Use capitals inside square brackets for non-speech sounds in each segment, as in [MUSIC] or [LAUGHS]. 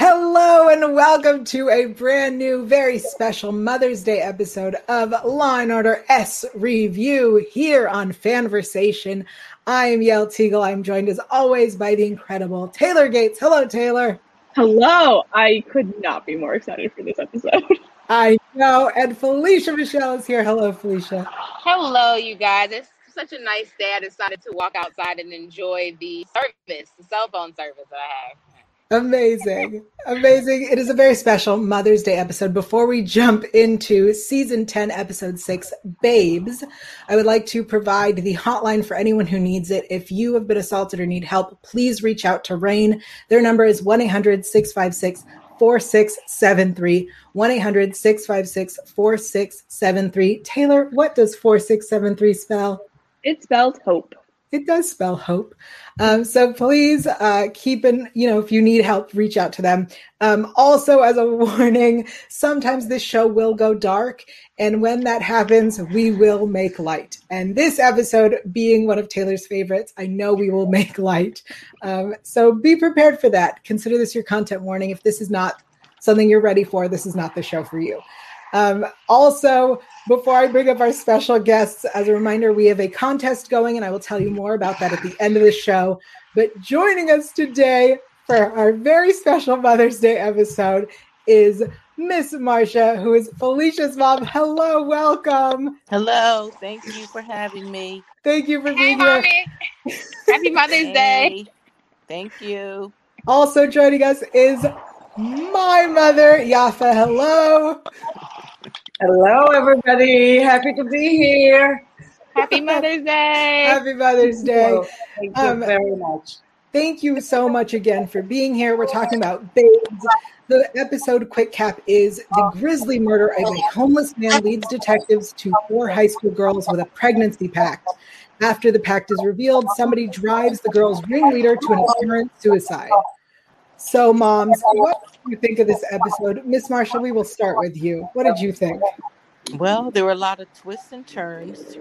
Hello and welcome to a brand new, very special Mother's Day episode of Law and Order S Review here on Fanversation. I am Yael Tygiel. I'm joined as always by the incredible Taylor Gates. Hello, Taylor. Hello. I could not be more excited for this episode. [LAUGHS] I know. And Felicia Michelle is here. Hello, Felicia. Hello, you guys. It's such a nice day. I decided to walk outside and enjoy the service, the cell phone service that I have. Amazing. Amazing. It is a very special Mother's Day episode. Before we jump into season 10, episode 6, Babes, I would like to provide the hotline for anyone who needs it. If you have been assaulted or need help, please reach out to RAINN. Their number is 1 800 656 4673. 1 800 656 4673. Taylor, what does 4673 spell? It spells hope. It does spell hope. Um, so please uh, keep in, you know, if you need help, reach out to them. Um, also, as a [LAUGHS] warning, sometimes this show will go dark. And when that happens, we will make light. And this episode being one of Taylor's favorites, I know we will [LAUGHS] make light. Um, so be prepared for that. Consider this your content warning. If this is not something you're ready for, this is not the show for you. Um, also, before I bring up our special guests, as a reminder, we have a contest going, and I will tell you more about that at the end of the show. But joining us today for our very special Mother's Day episode is Miss Marcia, who is Felicia's mom. Hello, welcome. Hello, thank you for having me. Thank you for Hey, being here. mommy. Happy Mother's [LAUGHS] Day. Thank you. Also joining us is my mother, Yafa. Hello. Hello, everybody. Happy to be here. Happy Mother's Day. [LAUGHS] Happy Mother's Day. So, Thank you Um, very much. Thank you so much again for being here. We're talking about babes. The episode quick cap is the grisly murder of a homeless man leads detectives to four high school girls with a pregnancy pact. After the pact is revealed, somebody drives the girl's ringleader to an apparent suicide. So, moms, what do you think of this episode? Miss Marcia, we will start with you. What did you think? Well, there were a lot of twists and turns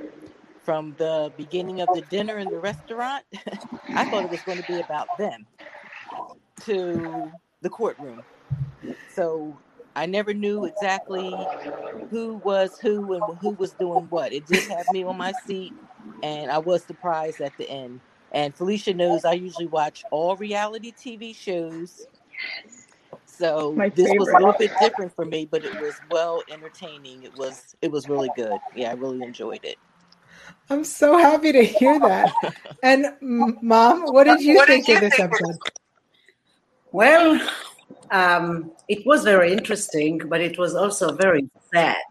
from the beginning of the dinner in the restaurant. [LAUGHS] I thought it was going to be about them to the courtroom. So I never knew exactly who was who and who was doing what. It did have me on my seat, and I was surprised at the end. And Felicia knows I usually watch all reality TV shows. So My this was a little bit different for me, but it was well entertaining. It was it was really good. Yeah, I really enjoyed it. I'm so happy to hear that. And, mom, what did you think of this episode? Well, um, it was very interesting, but it was also very sad.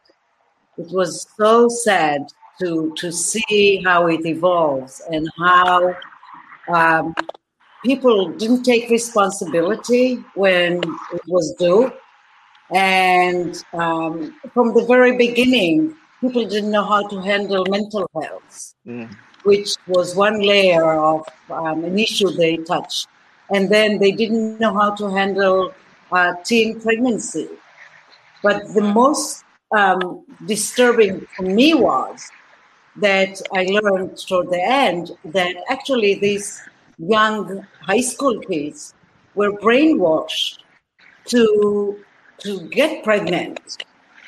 It was so sad to to see how it evolves and how um, people didn't take responsibility when it was due, and um, from the very beginning, people didn't know how to handle mental health. which was one layer of um, an issue they touched. And then they didn't know how to handle uh, teen pregnancy. But the most um, disturbing for me was that I learned toward the end that actually these young high school kids were brainwashed to to get pregnant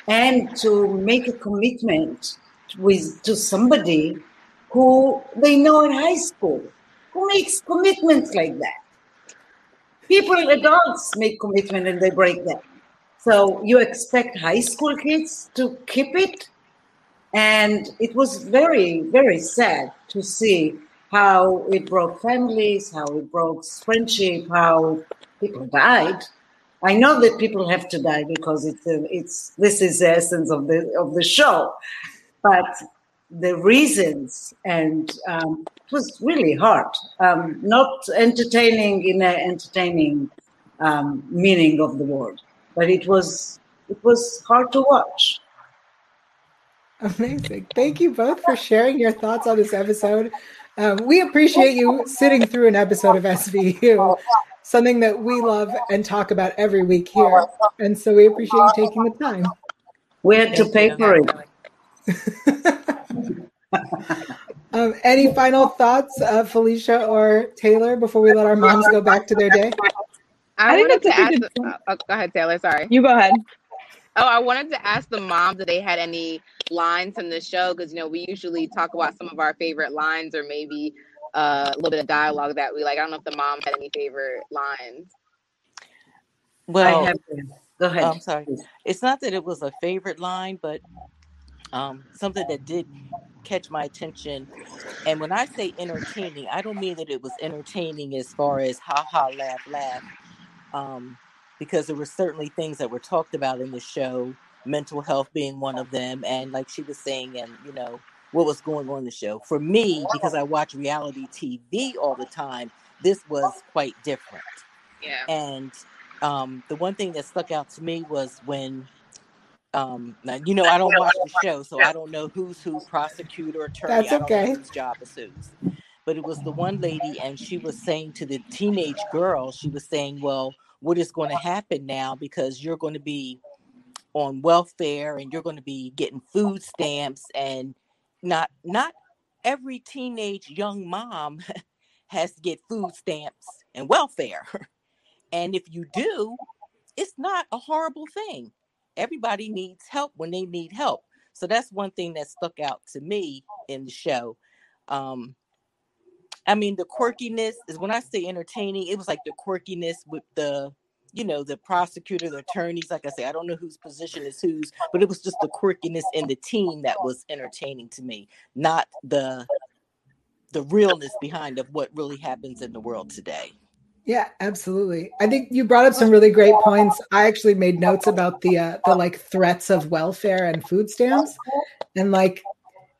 and to make a commitment with to somebody who they know in high school who makes commitments like that. People adults make commitment and they break them. So you expect high school kids to keep it and it was very very sad to see how it broke families how it broke friendship how people died i know that people have to die because it's a, it's this is the essence of the of the show but the reasons, and um, it was really hard. Um, not entertaining in an entertaining um, meaning of the word, but it was it was hard to watch. Amazing. Thank you both for sharing your thoughts on this episode. Um, we appreciate you sitting through an episode of SVU, something that we love and talk about every week here. And so we appreciate you taking the time. We had to pay for it. [LAUGHS] um, any final thoughts, uh, Felicia or Taylor, before we let our moms go back to their day? I, I think wanted to ask. The, oh, go ahead, Taylor. Sorry. You go ahead. Oh, I wanted to ask the moms if they had any lines from the show because you know we usually talk about some of our favorite lines or maybe uh, a little bit of dialogue that we like. I don't know if the mom had any favorite lines. Well, I have go ahead. I'm sorry. It's not that it was a favorite line, but um, something that did catch my attention. And when I say entertaining, I don't mean that it was entertaining as far as ha ha laugh laugh, um, because there were certainly things that were talked about in the show, mental health being one of them, and like she was saying, and you know what was going on in the show. For me, because I watch reality TV all the time, this was quite different. Yeah. And um, the one thing that stuck out to me was when, um, now, you know, I don't watch the show, so I don't know who's who, prosecutor, attorney. That's I don't okay. know whose job is whose. But it was the one lady, and she was saying to the teenage girl, she was saying, "Well, what is going to happen now? Because you're going to be on welfare, and you're going to be getting food stamps, and not not every teenage young mom [LAUGHS] has to get food stamps and welfare." [LAUGHS] And if you do, it's not a horrible thing. Everybody needs help when they need help. So that's one thing that stuck out to me in the show. Um, I mean, the quirkiness is when I say entertaining, it was like the quirkiness with the, you know, the prosecutor, the attorneys. Like I say, I don't know whose position is whose, but it was just the quirkiness in the team that was entertaining to me, not the the realness behind of what really happens in the world today. Yeah, absolutely. I think you brought up some really great points. I actually made notes about the uh, the like threats of welfare and food stamps, and like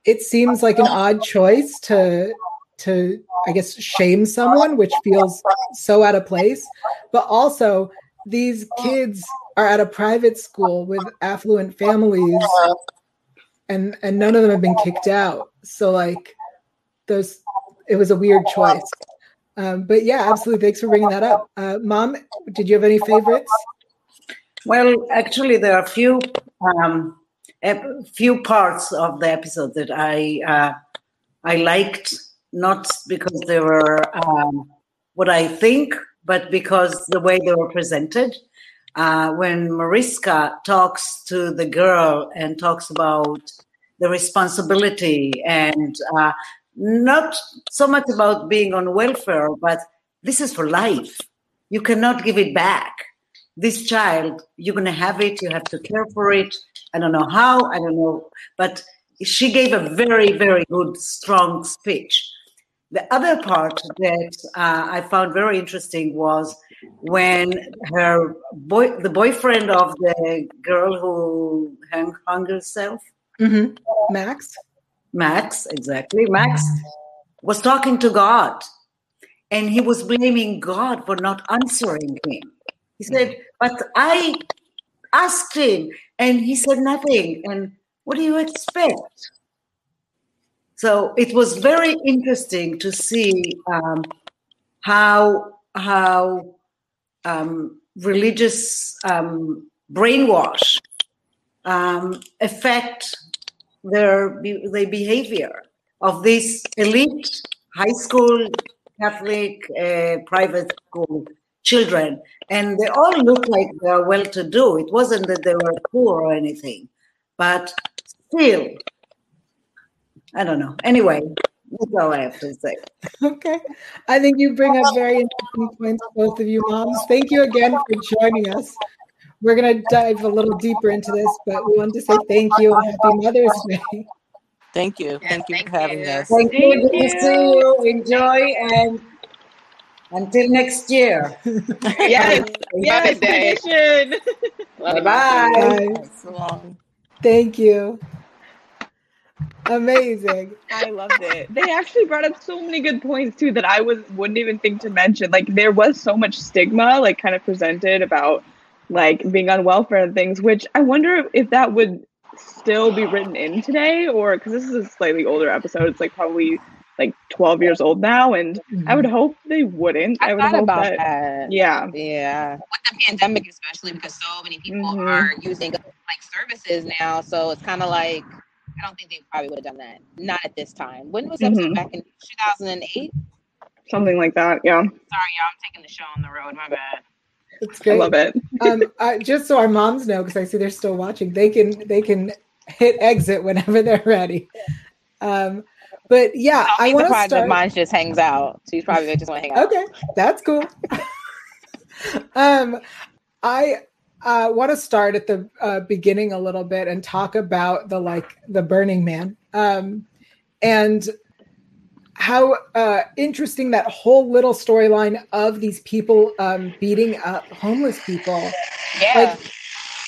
it seems like an odd choice to to I guess shame someone, which feels so out of place. But also, these kids are at a private school with affluent families, and and none of them have been kicked out. So like, those it was a weird choice. Um, but yeah, absolutely. Thanks for bringing that up. Uh, Mom, did you have any favorites? Well, actually, there are a few um, a few parts of the episode that I uh, I liked, not because they were um, what I think, but because the way they were presented. Uh, when Mariska talks to the girl and talks about the responsibility and uh, not so much about being on welfare, but this is for life. You cannot give it back. This child, you're going to have it, you have to care for it. I don't know how, I don't know. But she gave a very, very good, strong speech. The other part that uh, I found very interesting was when her boy, the boyfriend of the girl who hung, hung herself, Mm-hmm. Max? Max, exactly. Max was talking to God and he was blaming God for not answering him. He said, But I asked him and he said nothing. And what do you expect? So it was very interesting to see um, how how um, religious um, brainwash um, affect their their behavior of this elite high school Catholic uh, private school children, and they all look like they're well-to-do. It wasn't that they were poor or anything, but still, I don't know. Anyway, that's all I have to say. [LAUGHS] Okay. I think you bring up very interesting points, both of you moms. Thank you again for joining us. We're going to dive a little deeper into this, but we wanted to say thank you and happy Mother's Day. Thank you. Yes, Thank you thank for having you. us. Thank you. Thank Good to see you. Enjoy and until next year. [LAUGHS] Yes, yes, Mother's tradition. Bye-bye. Bye. So long. Thank you. Amazing. I loved it. They actually brought up so many good points too that I was wouldn't even think to mention. Like there was so much stigma, like kind of presented about like being on welfare and things, which I wonder if that would still be written in today or because this is a slightly older episode. It's like probably like 12 years old now and i would hope they wouldn't I, i, would thought hope about that, that. yeah Yeah. With the pandemic, especially because so many people Mhm. are using like services now. So it's kind of like, I don't think they probably would have done that. Not at this time. When was that Mhm. back in 2008? something like that yeah Sorry, y'all. I'm taking the show on the road. My bad. It's great. i love it [LAUGHS] um, I, just so our moms know, because I see they're still watching, they can they can hit exit whenever [LAUGHS] they're ready. Um, but yeah, I'll I be want to start. mine just hangs out. She's probably just want to hang out. Okay, that's cool. [LAUGHS] um, I uh, want to start at the uh, beginning a little bit and talk about the like the Burning Man, um, and how uh, interesting that whole little storyline of these people um, beating up homeless people, Yeah. like,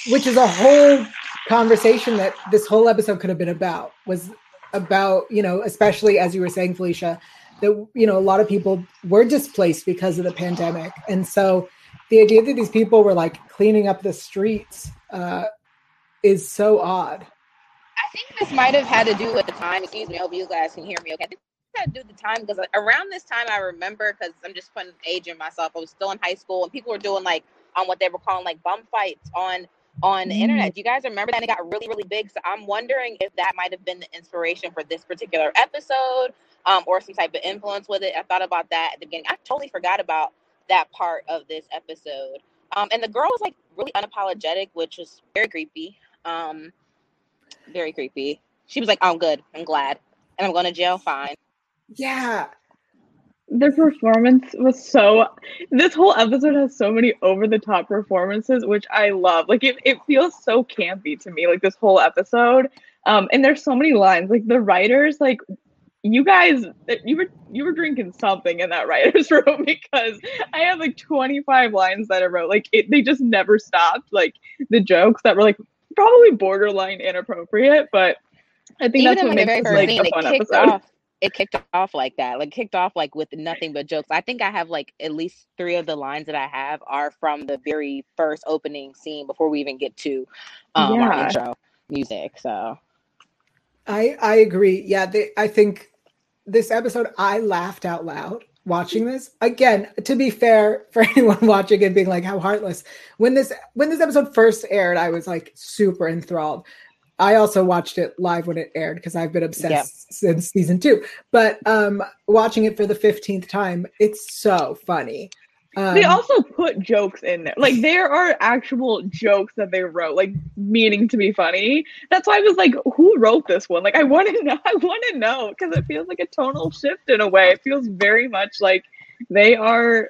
which is a whole conversation that this whole episode could have been about. Was about you know, especially as you were saying, Felicia, that you know a lot of people were displaced because of the pandemic and so the idea that these people were like cleaning up the streets uh, is so odd I think this might have had to do with the time. Excuse me. I hope you guys can hear me okay. I think it had to do with the time because around this time I remember because I'm just putting age in myself. I was still in high school and people were doing like on what they were calling like bum fights on on the internet. Do you guys remember that? It got really really big. So I'm wondering if that might have been the inspiration for this particular episode um, or some type of influence with it. I thought about that at the beginning. I totally forgot about that part of this episode. Um, and the girl was like really unapologetic, which was very creepy. Um, very creepy. She was like, "I'm good. I'm glad, and I'm going to jail. Fine." yeah their performance was so this whole episode has so many over the top performances which i love like it, it feels so campy to me like this whole episode um and there's so many lines like the writers like you guys you were you were drinking something in that writers [LAUGHS] room because i have like 25 lines that i wrote like it, they just never stopped like the jokes that were like probably borderline inappropriate but i think Even that's what makes this like a it fun kicked episode off. It kicked off like that. Like kicked off like with nothing but jokes. I think I have like at least three of the lines that I have are from the very first opening scene before we even get to um, our intro music. So i i agree. Yeah they, i think this episode i laughed out loud watching this. Again to be fair [LAUGHS] for anyone watching and being like how heartless. When this when this episode first aired i was like super enthralled. I also watched it live when it aired because i've been obsessed Yep. since season two. But um watching it for the 15th time it's so funny um, they also put jokes in there. Like there are actual jokes that they wrote, like meaning to be funny. That's why I was like, who wrote this one? Like I want to [LAUGHS] know. I want to know because it feels like a tonal shift in a way. It feels very much like they are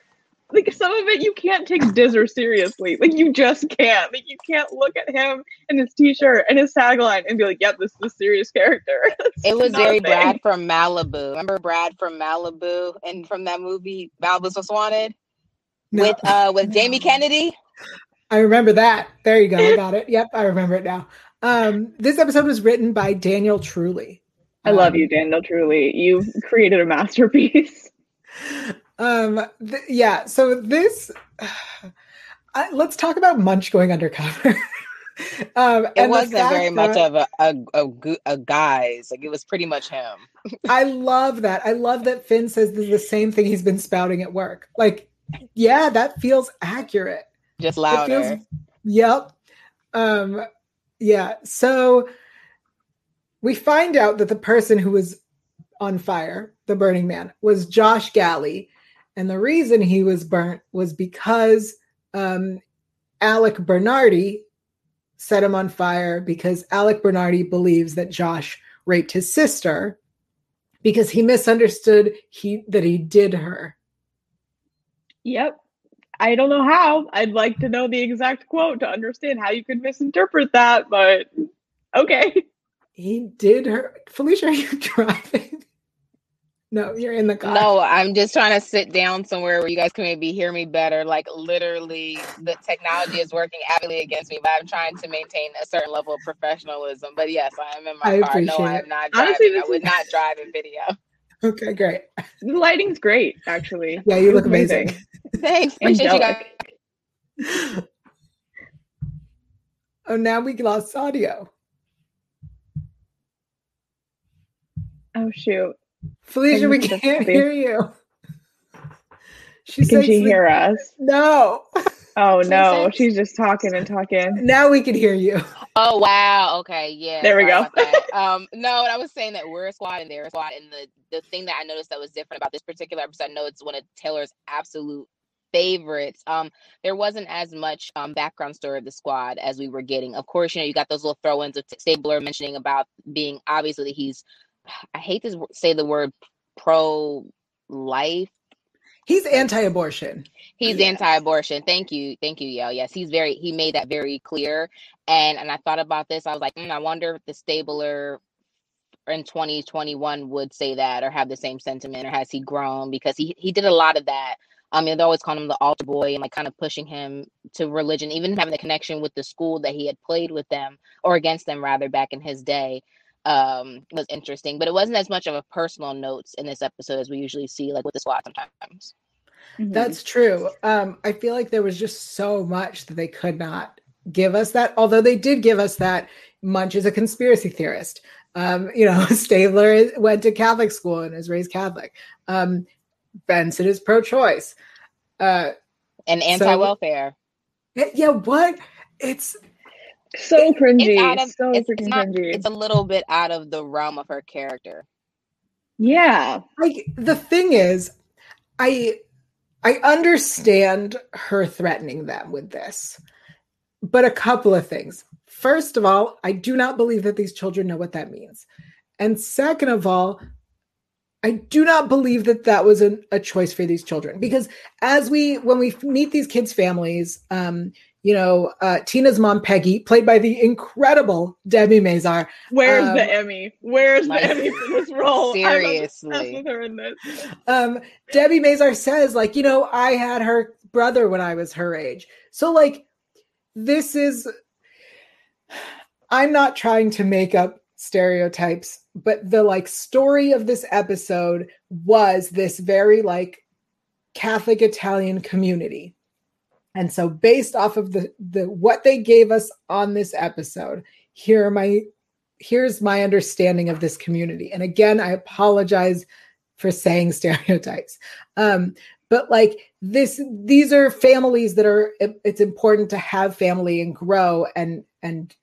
like some of it you can't take Dizzer seriously. Like you just can't. Like you can't look at him and his t-shirt and his tagline and be like, "Yep, this is a serious character." [LAUGHS] It was very. Brad from Malibu. Remember Brad from Malibu and from that movie Malibu's Most Wanted no, with uh with Jamie Kennedy. i remember that there you go i got it yep i remember it now um this episode was written by daniel truly I love Um, you, Daniel. Truly, you've created a masterpiece. [LAUGHS] um th- yeah so this [SIGHS] I, let's talk about munch going undercover [LAUGHS] um It and wasn't very fact much of a a, a a guys. Like it was pretty much him. [LAUGHS] i love that i love that finn says this is the same thing he's been spouting at work like yeah that feels accurate. Just louder. feels- yep. Um yeah so we find out that the person who was on fire the burning man was josh galley. And the reason he was burnt was because um alec bernardi set him on fire because alec bernardi believes that josh raped his sister because he misunderstood he that he did her Yep. I don't know how. I'd like to know the exact quote to understand how you could misinterpret that, but okay. he did her felicia [LAUGHS] are you driving No, you're in the car. No, I'm just trying to sit down somewhere where you guys can maybe hear me better. Like literally, the technology is working actively against me, but I'm trying to maintain a certain level of professionalism. But yes, I am in my I car. No, appreciate I it. am not driving. Honestly, I this would is- not drive in video. [LAUGHS] Okay, great. The lighting's great, actually. Yeah, you look was amazing. Thanks. Appreciate you guys. Oh, now we lost audio. Oh shoot! Felicia, we can't hear you. She Can said she sleep- hear us? No. Oh no, she's just talking and talking. Now we can hear you. Oh wow. Okay. Yeah. There we go. um, no, I was saying that we're a squad and they're a squad, and the the thing that I noticed that was different about this particular episode, I know it's one of Taylor's absolute favorites. Um, there wasn't as much um background story of the squad as we were getting. Of course, you know you got those little throw-ins of Stabler mentioning about being obviously he's. I hate to say the word pro life He's anti-abortion. He's Yes. anti-abortion. Thank you, thank you, Yo. Yes, he's very. He made that very clear. And and I thought about this. I was like, mm, I wonder if the Stabler in 2021 would say that or have the same sentiment, or has he grown? Because he he did a lot of that. I mean, they always called him the altar boy and like kind of pushing him to religion, even having the connection with the school that he had played with them or against them rather back in his day um was interesting but it wasn't as much of a personal notes in this episode as we usually see like with the squad sometimes Mhm. That's true. Um, I feel like there was just so much that they could not give us that. Although they did give us that Munch is a conspiracy theorist. Um, you know, [LAUGHS] Stabler went to Catholic school and is raised Catholic. Um, Benson is pro-choice. Uh, and anti-welfare yeah, what? It's so cringy. it's of so it's, freaking it's not cringy. it's a little bit out of the realm of her character yeah. like the thing is, I I understand her threatening them with this, but a couple of things. First of all, I do not believe that these children know what that means. And second of all, I do not believe that that was a, a choice for these children because as we when we meet these kids' families, um, you know, uh, Tina's mom Peggy, played by the incredible Debbie Mazar, Where's Um, the Emmy? Where's the Emmy for this role? I'm seriously. with her in this. um debbie mazar says like you know i had her brother when i was her age so like this is i'm not trying to make up stereotypes but the like story of this episode was this very like catholic italian community. And so based off of the the what they gave us on this episode here are my here's my understanding of this community. And again i apologize for saying [LAUGHS] stereotypes. Um but like this these are families that are it- it's important to have family and grow and and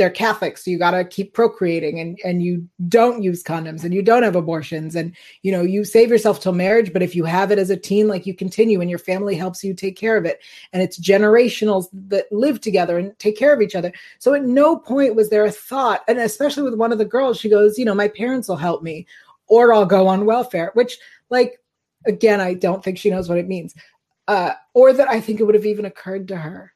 they're catholics so you got to keep procreating and and you don't use condoms and you don't have abortions and you know you save yourself till marriage but if you have it as a teen like you continue and your family helps you take care of it and it's generationals that live together and take care of each other so at no point was there a thought and especially with one of the girls she goes you know my parents will help me or I'll go on welfare, which, like, again, I don't think she knows what it means, uh, or that I think it would have even occurred to her.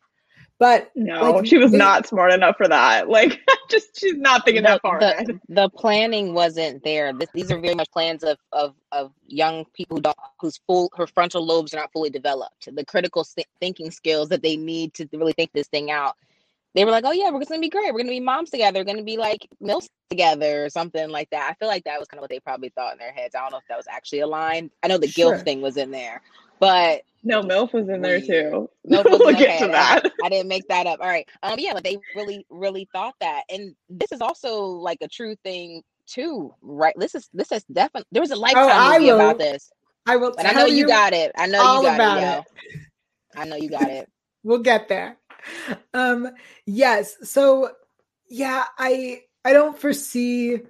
But No, Like, she was they- not smart enough for that. [LAUGHS] Like, just she's not thinking that far the, the planning wasn't there. This, these are very much plans of, of of young people who don't whose full her frontal lobes are not fully developed. The critical thi- thinking skills that they need to really think this thing out. They were like, "Oh yeah, we're gonna be great. We're gonna be moms together. We're gonna be like milfs together, or something like that." I feel like that was kind of what they probably thought in their heads. I don't know if that was actually aligned. I know the Sure. guilt thing was in there, but No, MILF was in there too. [LAUGHS] Milf was we'll get to that. I didn't make that up. All right. Um, yeah, but they really, really thought that, and this is also like a true thing too, right? This is this is definitely there was a lifetime Oh, I movie will about this, I will and I know you got it. I know all you got about it, it. I know you got it. [LAUGHS] we'll get there. Um, yes. So yeah, I I don't foresee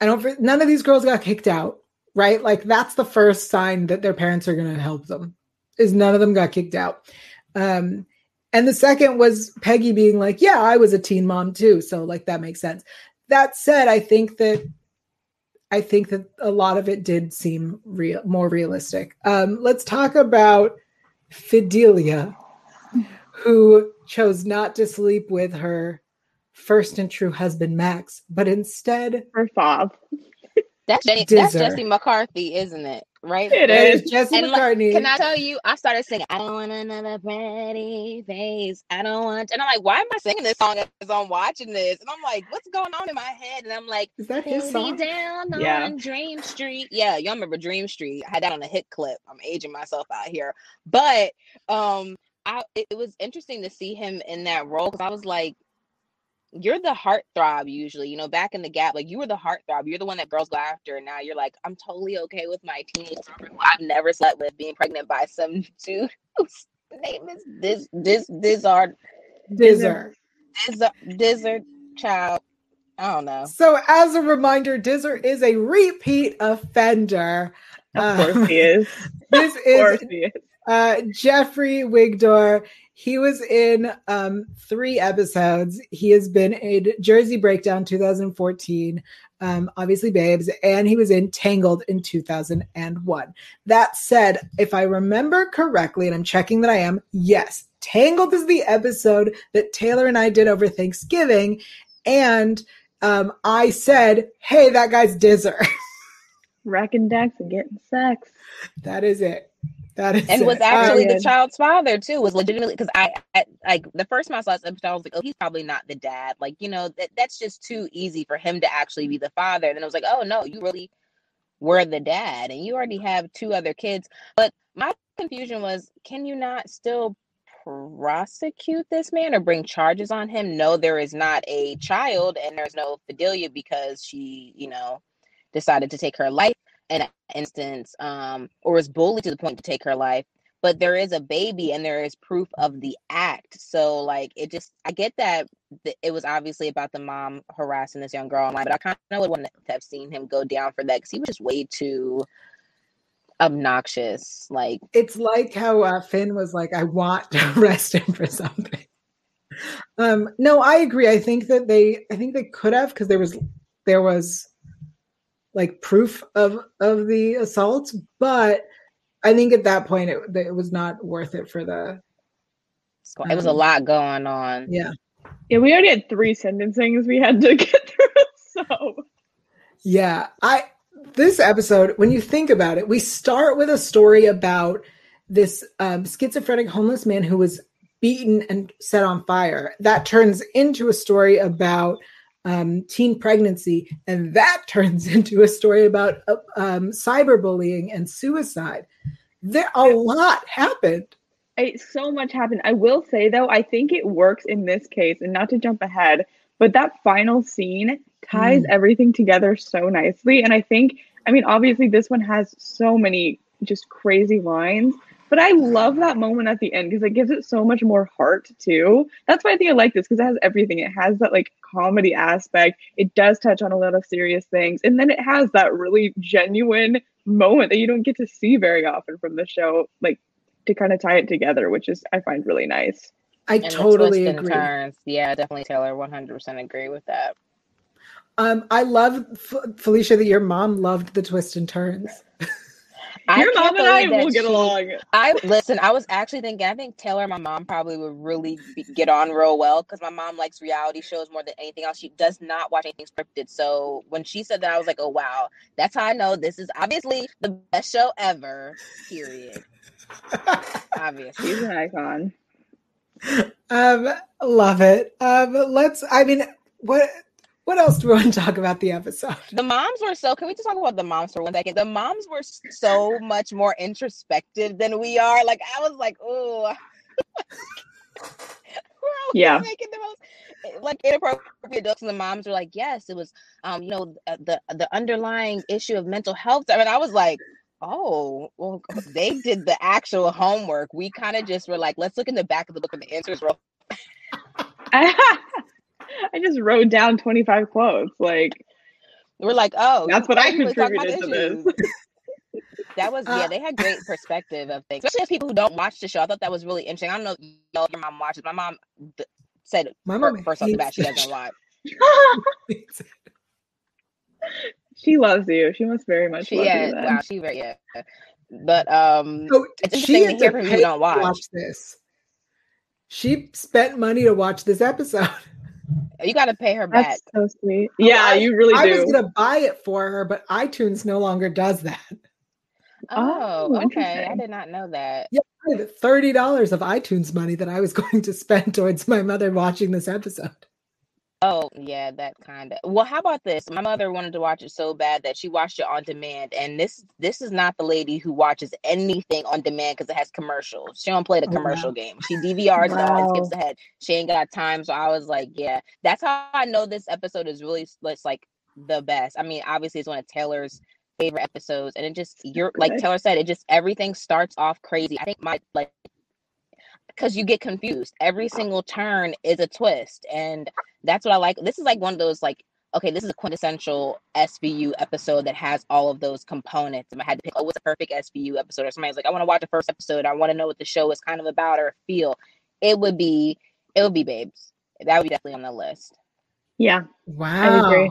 I don't for, none of these girls got kicked out, right? Like that's the first sign that their parents are gonna help them. Is none of them got kicked out. Um and the second was Peggy being like, Yeah, I was a teen mom too. So like that makes sense. That said, I think that I think that a lot of it did seem real more realistic. Um, let's talk about Fidelia, who chose not to sleep with her first and true husband Max, but instead Her fob. That's Jenny, that's Jesse McCartney, isn't it? Right? It That is. is Jesse And like, can I tell you? I started singing. I don't want another pretty face. I don't want. And I'm like, why am I singing this song as I'm watching this? And I'm like, what's going on in my head? And I'm like, is that his song? down Yeah. on Dream Street. Yeah, y'all remember Dream Street? I had that on a hit clip. I'm aging myself out here, but um, I it, it was interesting to see him in that role because I was like, you're the heartthrob usually. You know, back in the gap, like you were the heartthrob. You're the one that girls go after, and now you're like, I'm totally okay with my teenage summer who I've never slept with being pregnant by some [LAUGHS] dude whose name is this this this our Dizzer. this Dizzard child. I don't know. So, as a reminder, Dizzer is a repeat offender. Of course he uh, is. [LAUGHS] this Of course is he is. Uh, Jeffrey Wigdor. He was in um, three episodes. He has been in Jersey Breakdown 2014, um, obviously Babes, and he was in Tangled in 2001. That said, if I remember correctly, and I'm checking that I am, yes, Tangled is the episode that Taylor and I did over Thanksgiving. And um, I said, hey, that guy's Dizzer. [LAUGHS] Racking decks and getting sex. that is it. That is and was actually the child's father too. Was legitimately because I, I like the first time I saw this episode, I was like, oh, he's probably not the dad. Like you know that that's just too easy for him to actually be the father. And then I was like, oh no, you really were the dad, and you already have two other kids. But my confusion was, can you not still prosecute this man or bring charges on him? No, there is not a child, and there's no fidelia because she, you know, decided to take her life in an instance, um, or was bullied to the point to take her life. But there is a baby, and there is proof of the act. So, like, it just, I get that th- it was obviously about the mom harassing this young girl online, but I kind of would want to have seen him go down for that because he was just way too obnoxious. Like, it's like how uh, Finn was like, I want to [LAUGHS] arrest him for something. Um, no, I agree. I think that they, I think they could have because there was, there was like proof of of the assault, but I think at that point it, it was not worth it for the. it was a Um, lot going on. Yeah, Yeah, we already had three sentencings we had to [LAUGHS] get through. So yeah. I this episode, when you think about it, we start with a story about this um, schizophrenic homeless man who was beaten and set on fire. That turns into a story about um, teen pregnancy, and that [LAUGHS] turns into a story about uh, um, cyberbullying and suicide. There, a lot happened. I, so much happened. I will say though, I think it works in this case, and not to jump ahead, but that final scene ties everything together so nicely. And I think, I mean, obviously this one has so many just crazy lines, but I love that moment at the end because it gives it so much more heart too. That's why I think I like this because it has everything. It has that like comedy aspect. It does touch on a lot of serious things, and then it has that really genuine moment that you don't get to see very often from the show, like to kind of tie it together, which is I find really nice. I And totally agree. turns. Yeah, definitely Taylor. One hundred percent agree with that. Um, I love F- Felicia that your mom loved the twists and turns. [LAUGHS] I Your can't mom and I believe that will get she- along. I listen. I was actually thinking. I think Taylor, and my mom, probably would really be, get on real well because my mom likes reality shows more than anything else. She does not watch anything scripted. So when she said that, I was like, "Oh wow, that's how I know this is obviously the best show ever." Period. Obviously. She's an icon. um, love it. Um, let's. I mean, what what else do we want to talk about the episode? The moms were so. Can we just talk about the moms for one second? The moms were so much more introspective than we are. Like I was like, oh, we're always Yeah. making the most like inappropriate jokes, and the moms were like, yes, it was, um, you know, uh, the the underlying issue of mental health. I mean, I was like. Oh, well, [LAUGHS] they did the actual homework. We kind of just were like, let's look in the back of the book and the answers real [LAUGHS] [LAUGHS] [LAUGHS] I just wrote down 25 quotes. Like, We're like, oh, That's what I you really talk about contributed to the this. [LAUGHS] That was yeah, they had great perspective of things, especially as people who don't watch the show. I thought that was really interesting. I don't know if you know if your mom watches. My mom th- said My fir- mom first off the bat she doesn't show. watch. [LAUGHS] she loves you. She must very much She love yeah, you then. wow, she very yeah. But um, so It's she interesting to hear from you pay who don't to watch. this. She spent money to watch this episode. You got to pay her back. That's so sweet. Yeah, I- you really I do. was gonna buy it for her, but iTunes no longer does that. Oh, Oh, okay. I did not know that. I had thirty dollars of iTunes money that I was [LAUGHS] going to spend towards my mother watching this episode. Oh, yeah, that kind of. Well, how about this? My mother wanted to watch it so bad that she watched it on demand, and this this is not the lady who watches anything on demand because it has commercials. She don't play the Oh, wow. commercial game. She DVRs it all and skips ahead. She ain't got time, so I was like, yeah, that's how I know this episode is really it's like the best. I mean, obviously, it's one of Taylor's favorite episodes, and it just you're like Taylor said, it just everything starts off crazy. I think my like because you get confused. Every single turn is a twist, and that's what I like. This is like one of those like, okay, this is a quintessential SVU episode that has all of those components. And I had to pick, oh, what's a perfect SVU episode? Or somebody's like, I want to watch the first episode. I want to know what the show is kind of about or feel. It would be, it would be Babes. That would be definitely on the list. Yeah, Wow. agree.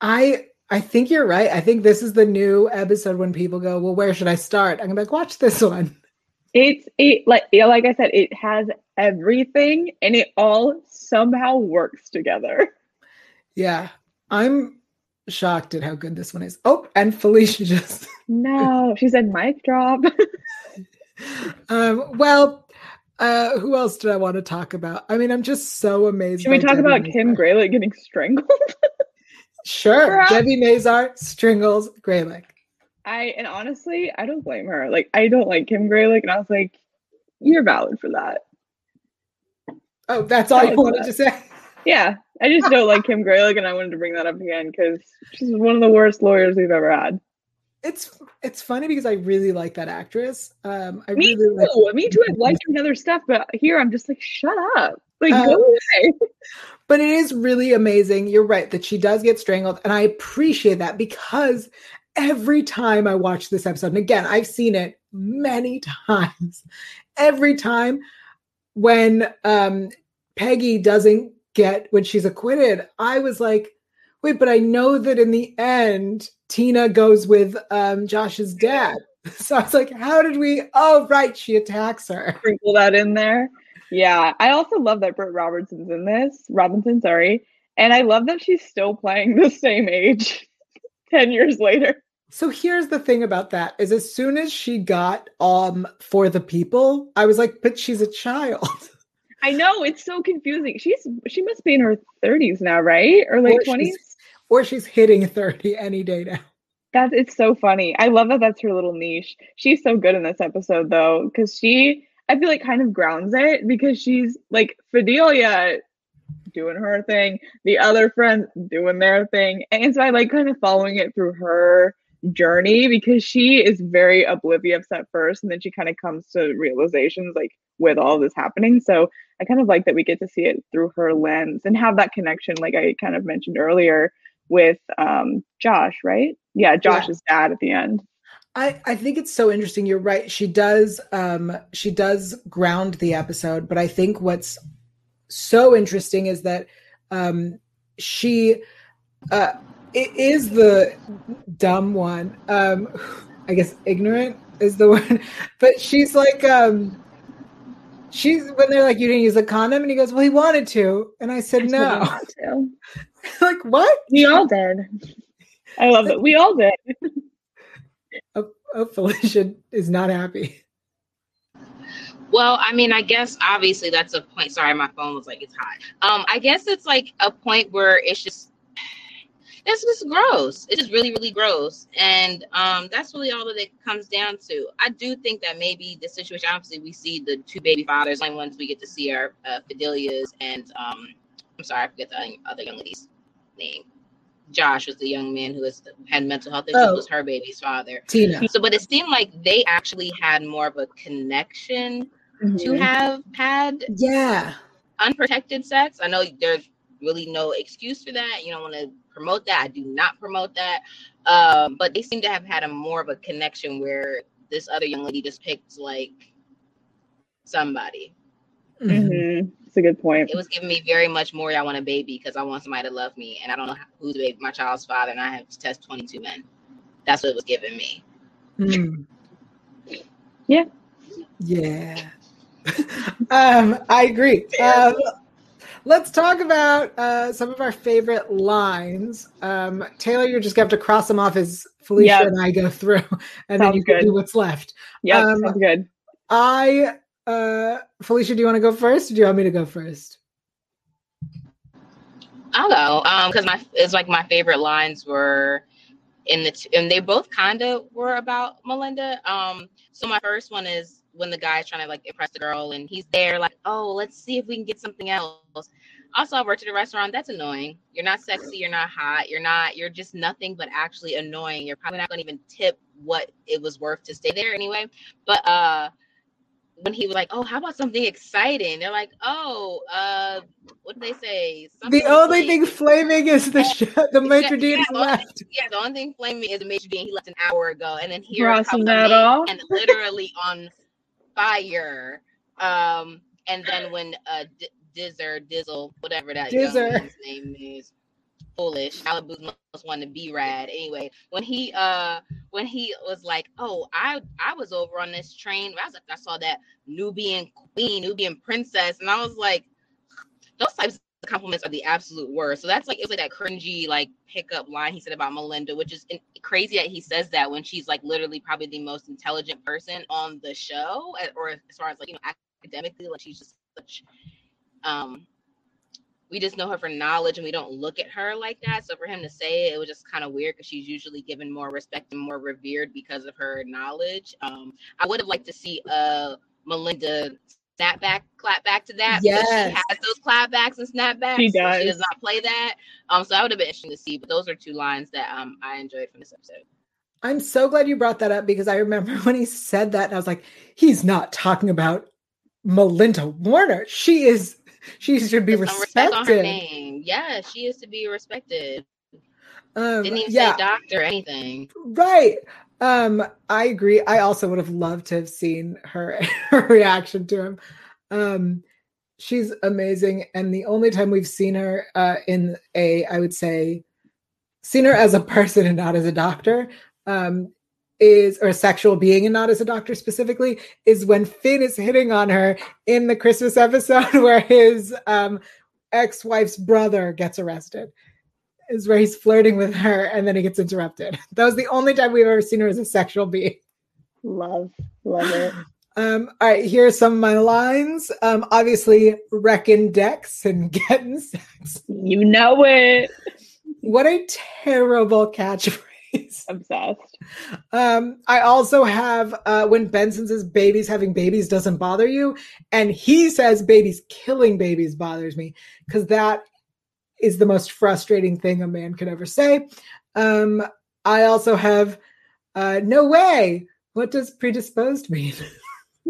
I I think you're right. I think this is the new episode when people go, Well, where should I start? I'm gonna be like, watch this one. It's it like yeah, like I said, it has everything, and it all somehow works together. Yeah. I'm shocked at how good this one is. Oh, and Felicia just [LAUGHS] No, she said mic drop. [LAUGHS] um well uh who else did I want to talk about? I mean, I'm just so amazed. Should we talk Debbie about Mazar. Kim Greylek getting strangled? [LAUGHS] Sure. Debbie Mazar, Stringles, Greylek. I and honestly, I don't blame her. Like, I don't like Kim Greylek, and I was like, "You're valid for that." Oh, that's all you wanted to say. Yeah, I just don't like Kim Greylek, and I wanted to bring that up again because she's one of the worst lawyers we've ever had. It's it's funny because I really like that actress. Um I Me really like too. Me too. I've liked her other stuff, but here I'm just like, shut up. Like, Uh, go away. [LAUGHS] But it is really amazing. You're right that she does get strangled. And I appreciate that because every time I watch this episode, and again, I've seen it many [LAUGHS] times, every time when um, Peggy doesn't get, when she's acquitted, I was like, wait, but I know that in the end, Tina goes with um, Josh's dad. [LAUGHS] So I was like, how did we? Oh, right. She attacks her. [LAUGHS] Sprinkle that in there. Yeah, I also love that Britt Robertson's in this. Robinson, sorry, and I love that she's still playing the same age, ten years later. So here's the thing about that is as soon as she got um for the people, I was like, but she's a child. [LAUGHS] I know it's so confusing. She's she must be in her thirties now, right, or late Or she's- twenties. or she's hitting 30 any day now. That it's so funny. I love that that's her little niche. She's so good in this episode though, because she I feel like kind of grounds it because she's like Fidelia doing her thing, the other friends doing their thing. And so I like kind of following it through her journey because she is very oblivious at first and then she kind of comes to realizations like with all this happening. So I kind of like that we get to see it through her lens and have that connection, like I kind of mentioned earlier, with um Josh, right? Yeah, Josh's dad at the end. I, I think it's so interesting. You're right. She does um she does ground the episode, but I think what's so interesting is that um she uh it is the dumb one. Um I guess ignorant is the [LAUGHS] word. But she's like um she's when they're like you didn't use a condom and he goes, Well he wanted to. And I said I no. [LAUGHS] like what? We all did. I love it. We all did. Oh, oh Felicia is not happy. Well, I mean, I guess obviously that's a point. Sorry, my phone was like it's hot. Um, I guess it's like a point where it's just [SIGHS] it's just gross. It's just really, really gross, and um, that's really all that it comes down to. I do think that maybe the situation. Obviously, we see the two baby fathers. Only ones we get to see are uh, Fidelia's and um, I'm sorry, I forget the other young lady's name. Josh was the young man who was, had mental health issues. Oh. Was her baby's father. Tina. So, but it seemed like they actually had more of a connection to Mhm. have had Yeah. unprotected sex. I know there's really no excuse for that. You don't want to promote that. I do not promote that. Um, but they seem to have had a more of a connection where this other young lady just picked like somebody. Mhm. Mhm. It's a good point. It was giving me very much more. I want a baby because I want somebody to love me, and I don't know who's baby, my child's father, and I have to test 22 men. That's what it was giving me. Mm. Yeah. Yeah. [LAUGHS] um, I agree. Um, Let's talk about uh, some of our favorite lines. Um, Taylor, you're just going to have to cross them off as Felicia Yep. and I go through, [LAUGHS] and then you can good. do what's left. Yeah, Um, good. I, uh, Felicia, do you want to go first? Or do you want me to go first? I'll go. Um, because my it's like my favorite lines were in the t- and they both kind of were about Melinda. Um, so my first one is when the guy's trying to like impress the girl and he's there like, oh, let's see if we can get something else. Also, I worked at a restaurant. That's annoying. You're not sexy. You're not hot. You're not. You're just nothing but actually annoying. You're probably not going to even tip what it was worth to stay there anyway. But uh, when he was like, "Oh, how about something exciting?" They're like, "Oh, uh, what did they say?" Something The only like- thing flaming is the sh- the maitre d' yeah, is the only- left. Yeah, the only thing flaming is the maitre d' and he left an hour ago, and then here Crossing comes the that off. and literally on fire. Um, and then when uh D- Dizzer Dizzle, whatever that young Dizzer. man's name is, foolish. Malibu's most one to be rad. Anyway, when he uh when he was like, "Oh, I I was over on this train," I was like, I saw that Nubian queen, Nubian princess, and I was like, those types of compliments are the absolute worst. So that's like it's like that cringy like pickup line he said about Melinda, which is crazy that he says that when she's like literally probably the most intelligent person on the show, or as far as like you know academically, like she's just such um we just know her for knowledge and we don't look at her like that. So for him to say it, it was just kind of weird because she's usually given more respect and more revered because of her knowledge. Um, I would have liked to see uh Melinda snapback clap back to that. because Yes. She has those clapbacks and snapbacks. She so She does. does not play that. Um, so that would have been interesting to see. But those are two lines that um I enjoyed from this episode. I'm so glad you brought that up because I remember [LAUGHS] when he said that, and I was like, he's not talking about Melinda Warner. She is, [LAUGHS] she should be Put respect on her respected. name. Yeah, she is to be respected. Um, Didn't even yeah, say doctor or anything. right. Um, I agree. I also would have loved to have seen her, [LAUGHS] her reaction to him. Um, she's amazing, and the only time we've seen her uh, in a, I would say, seen her as a person and not as a doctor, um, is or a sexual being and not as a doctor specifically, is when Finn is hitting on her in the Christmas episode [LAUGHS] where his um, ex-wife's brother gets arrested. Is where he's flirting with her and then he gets interrupted. [LAUGHS] That was the only time we've ever seen her as a sexual being. Love, love it. Um, all right, here are some of my lines. Um, obviously, wrecking decks and [LAUGHS] getting sex. You know it. What a terrible catchphrase. [LAUGHS] Obsessed. Um, I also have uh, when Benson says babies having babies doesn't bother you, and he says babies killing babies bothers me because that is the most frustrating thing a man could ever say. Um, I also have uh, no way. What does predisposed mean? [LAUGHS] [LAUGHS]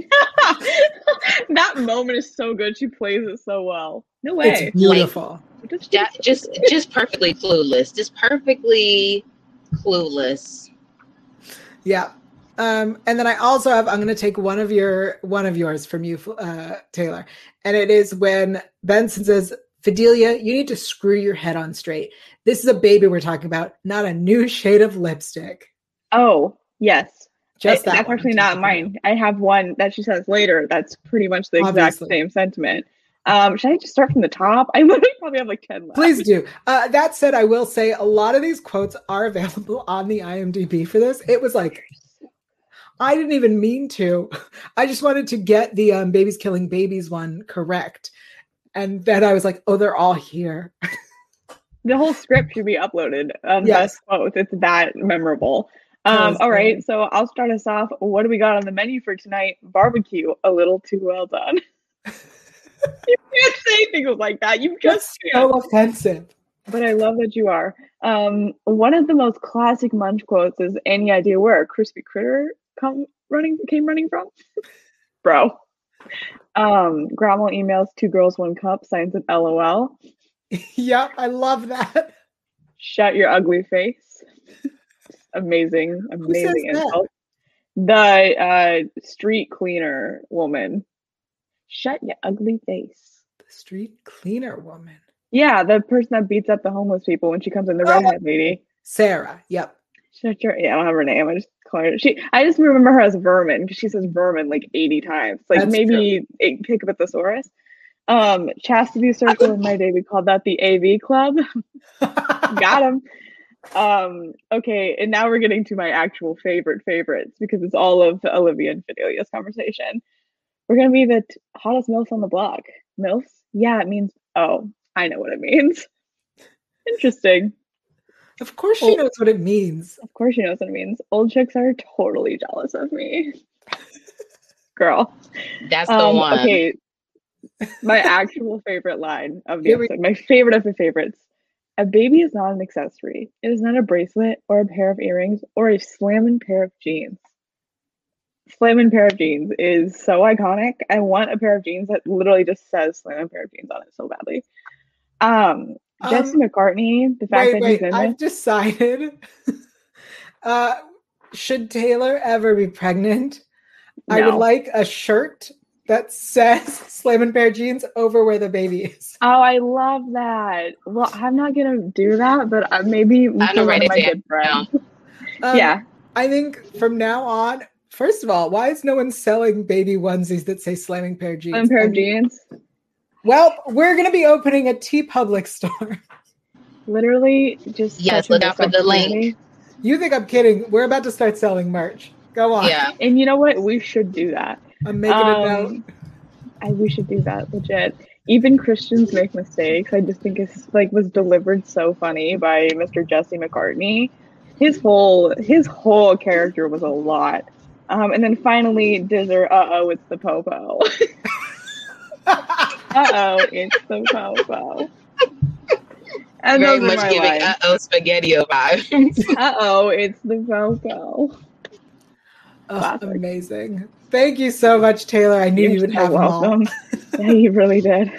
that moment is so good. She plays it so well. No way. It's beautiful. Just- just just perfectly clueless. Just perfectly clueless. Yeah. Um, and then I also have I'm going to take one of your one of yours from you, uh, Taylor, and it is when Benson says, "Fidelia, you need to screw your head on straight. This is a baby we're talking about, not a new [LAUGHS] shade of lipstick." oh, yes. Just I- that that's actually not mine. I have one that she says later. That's pretty much the exact same sentiment. Um, should I just start from the top? [LAUGHS] I literally probably have like ten left. Please do. Uh, that said, I will say a lot of these quotes are [LAUGHS] available on the IMDb for this. It was like I didn't even mean to. [LAUGHS] I just wanted to get the um, babies killing babies one correct, and then I was like, "Oh, they're all here." The whole script should be uploaded. Um, Yes. Both. It's that memorable. Um, all right, so I'll start us off. What do we got on the menu for tonight? Barbecue. A little too well done. You can't say things like that. You just That's so offensive. But I love that you are. Um, one of the most classic Munch quotes is "Any idea where a crispy critter come running came running from?" [LAUGHS] Bro. Um, Grandma emails two girls one cup signs it LOL. [LAUGHS] yeah, I love that. Shut your ugly face. Amazing, amazing that? insult. The uh, street cleaner woman. Shut your ugly face. The street cleaner woman, Yeah, the person that beats up the homeless people when she comes in, the Oh. redhead lady. Sarah. Yep. Shut your. Yeah, I don't have her name. I just call her. She. I just remember her as Vermin because she says Vermin like eighty times. Like That's maybe it, pick up a thesaurus. Um, Chastity Circle in my day, we called that the AV Club. [LAUGHS] Got him. Um, okay, and now we're getting to my actual favorite favorites because it's all of Olivia and Fidelia's conversation. We're gonna be the t- hottest MILFs on the block. MILFs? Yeah, it means oh, I know what it means. [LAUGHS] Interesting. Of course, she knows what it means. Of course, she knows what it means. Old chicks are totally jealous of me. Girl. That's the Um, one. okay. My actual favorite line of the Here episode, my favorite of the favorites. A baby is not an accessory. It is not a bracelet or a pair of earrings or a slamming pair of jeans. Slamming pair of jeans is so iconic. I want a pair of jeans that literally just says slamming pair of jeans on it so badly. Um, Jesse Um, McCartney, the fact Wait, that wait. he's in I've this. decided. [LAUGHS] uh, should Taylor ever be pregnant? I would like a shirt that says [LAUGHS] "Slam Pair of Jeans" over where the baby is. Oh, I love that. Well, I'm not gonna do that, but uh, maybe I'm gonna one write of it my down good friends. [LAUGHS] Um, yeah, I think from now on, first of all, why is no one selling baby onesies that say "Slamming Pair Jeans"? one pair of jeans. Well, we're gonna be opening a TeePublic store. Literally, just Yes, look out for the link. You think I'm kidding? We're about to start selling merch. Go on. Yeah. And you know what? We should do that. I'm making a note. Um, I we should do that legit. Even Christians make mistakes. I just think it's like was delivered so funny by Mr. Jesse McCartney. His whole his whole character was a lot. Um, and then finally, Dizzer, uh oh, it's the popo. [LAUGHS] uh oh, it's the popo. And Very those are much my giving uh oh spaghetti vibes. [LAUGHS] Uh oh, it's the popo. Oh, Classic. amazing. Thank you so much, Taylor. I knew you You're would so have them all. welcome. [LAUGHS] yeah, you really did.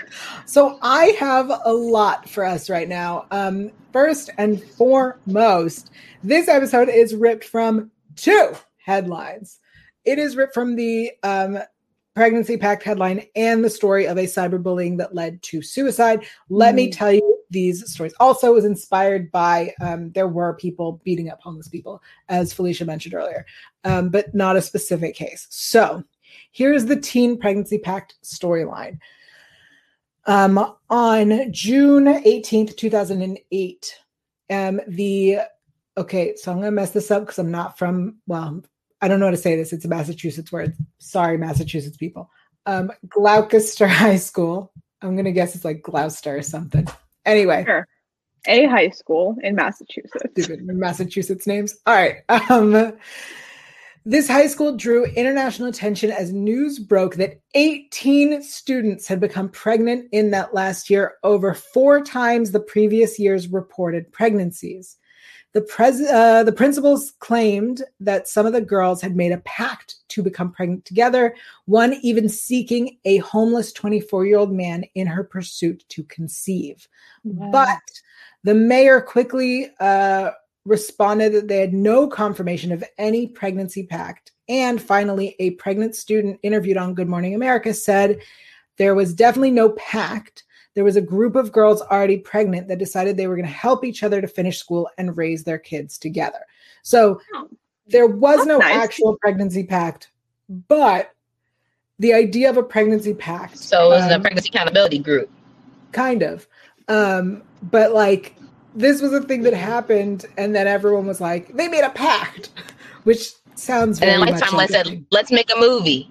So I have a lot for us right now. Um, first and foremost, this episode is ripped from two headlines. It is ripped from the um, pregnancy pact headline and the story of a cyberbullying that led to suicide. Let me Mm. tell you these stories. Also, it was inspired by um, there were people beating up homeless people, as Felicia mentioned earlier, um, but not a specific case. So here's the teen pregnancy pact storyline. Um, on June 18th, 2008, um, the okay, so I'm gonna mess this up because I'm not from, well, I don't know how to say this. It's a Massachusetts word. Sorry, Massachusetts people. Um, Gloucester [LAUGHS] High School. I'm gonna guess it's like Gloucester or something. Anyway, Sure. A high school in Massachusetts. stupid Massachusetts names. All right. Um, this high school drew international attention as news broke that 18 students had become pregnant in that last year, over four times the previous year's reported pregnancies. The, pres- uh, the principals claimed that some of the girls had made a pact to become pregnant together, one even seeking a homeless 24 year old man in her pursuit to conceive. But the mayor quickly uh, responded that they had no confirmation of any pregnancy pact. And finally, a pregnant student interviewed on Good Morning America said there was definitely no pact. There was a group of girls already pregnant that decided they were going to help each other to finish school and raise their kids together. So Oh. there was That's no nice. actual pregnancy pact, but the idea of a pregnancy pact. So it was um, a pregnancy accountability group. kind of um but like this was a thing that happened and then everyone was like they made a pact [LAUGHS] which sounds And very then much Lifetime like a said, let's make a movie.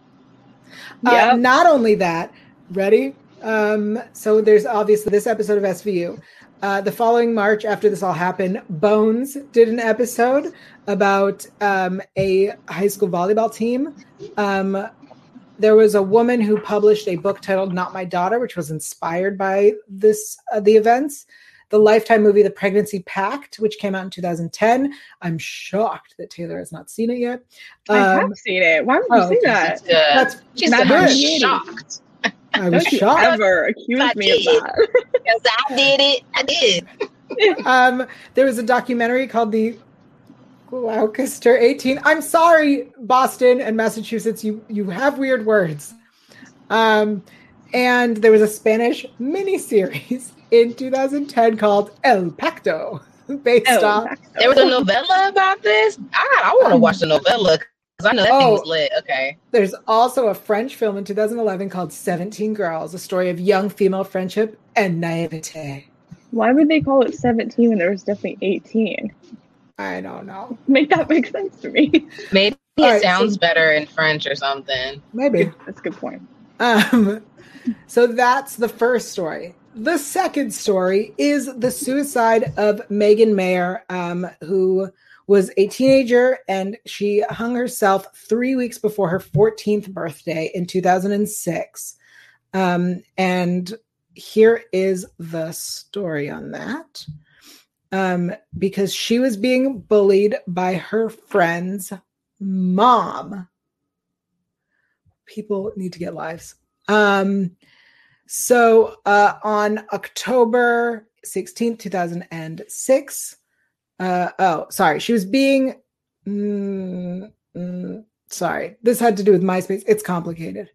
Uh, Yep. not only that ready um so there's obviously this episode of svu uh, the following March, after this all happened, Bones did an episode about um, a high school volleyball team. Um, there was a woman who published a book titled "Not My Daughter," which was inspired by this uh, the events. The Lifetime movie "The Pregnancy Pact," which came out in 2010. I'm shocked that Taylor has not seen it yet. I Um, have seen it. Why would oh, you say that? It's good. that's She said, good. shocked. I was Don't you shocked. ever accuse me of that. Because I did it. I did. um, there was a documentary called the Gloucester 18. I'm sorry, Boston and Massachusetts, you you have weird words. Um, and there was a Spanish miniseries [LAUGHS] in 2010 called El Pacto, [LAUGHS] based Oh, off. that's There was a novella about this. I, I want to watch the novella I know that thing was lit. Okay. There's also a French film in 2011 called 17 Girls, a story of young female friendship and naivete. Why would they call it 17 when there was definitely 18? I don't know. Make that make sense to me. Maybe it right, sounds so, better in French or something. Maybe. That's a good point. Um, so that's the first story. The second story is the suicide of Megan Meier, um, who was a teenager and she hung herself three weeks before her 14th birthday in 2006. Um, and here is the story on that. Um, because she was being bullied by her friend's mom. People need to get lives. Um, so uh, on October 16th, 2006, uh, oh, sorry. She was being. Mm, mm, sorry. This had to do with MySpace. It's complicated.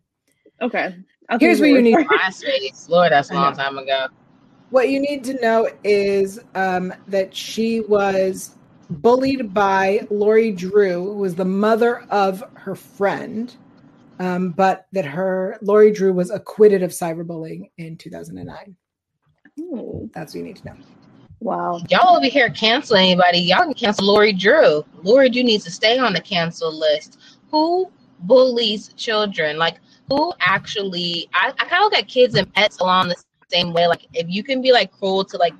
Okay. Here's what you need. [LAUGHS] MySpace. Lord, that's a long time ago. What you need to know is um, that she was bullied by Lori Drew, who was the mother of her friend, um, but that her Lori Drew was acquitted of cyberbullying in 2009. Ooh. That's what you need to know. Wow. Y'all over here cancel anybody. Y'all can cancel Lori Drew. Lori Drew needs to stay on the cancel list. Who bullies children? Like who actually I, I kind of look at kids and pets along the same way. Like if you can be like cruel to like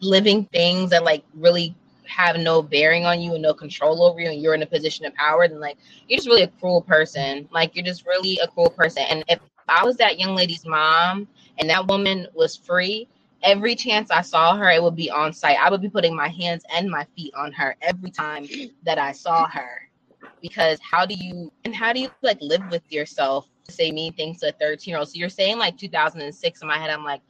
living things that like really have no bearing on you and no control over you and you're in a position of power, then like you're just really a cruel person. Like you're just really a cruel person. And if I was that young lady's mom and that woman was free, every chance I saw her, it would be on site. I would be putting my hands and my feet on her every time that I saw her. Because how do you and how do you like live with yourself to say mean things to a 13 year old? So you're saying like 2006 in my head, I'm like,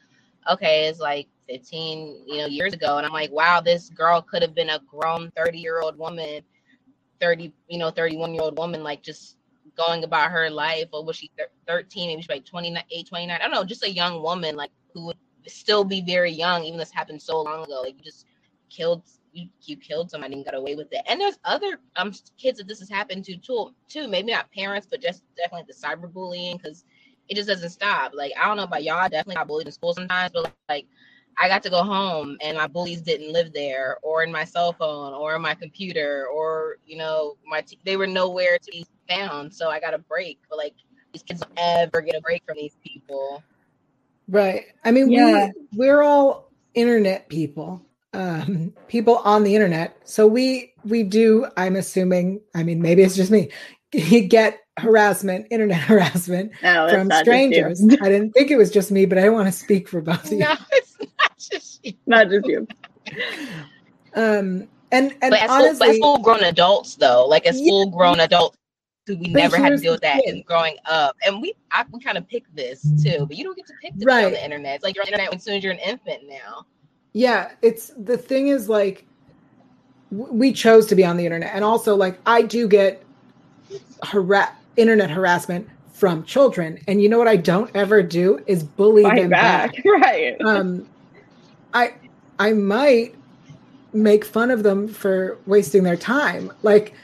okay, it's like 15, you know, years ago. And I'm like, wow, this girl could have been a grown 30 year old woman, 30, you know, 31 year old woman, like just going about her life. Or was she 13, maybe she's like 28, 29? I don't know, just a young woman, like who would still be very young, even this happened so long ago. Like you just killed you, you killed somebody and got away with it. And there's other um kids that this has happened to too, too. Maybe not parents, but just definitely the cyberbullying because it just doesn't stop. Like I don't know about y'all, I definitely got bullied in school sometimes, but like I got to go home and my bullies didn't live there or in my cell phone or in my computer or you know my t- they were nowhere to be found. So I got a break. But like these kids don't ever get a break from these people. Right. I mean, yeah. we we're all internet people, um, people on the internet. So we we do. I'm assuming. I mean, maybe it's just me. [LAUGHS] Get harassment, internet [LAUGHS] harassment no, from strangers. I didn't think it was just me, but I want to speak for both of you. [LAUGHS] No, it's not just you. Not just you. Um, and and but as, honestly, full, as full grown adults, though, like as yeah, full grown adults, we but never had to deal with that in growing up. And we I, we kind of pick this too, but you don't get to pick this right. on the internet. It's like you're on the internet as soon as you're an infant now. Yeah, it's the thing is like we chose to be on the internet, and also like I do get harass internet harassment from children, and you know what I don't ever do is bully Fight them back. back. [LAUGHS] Right. Um, I I might make fun of them for wasting their time, like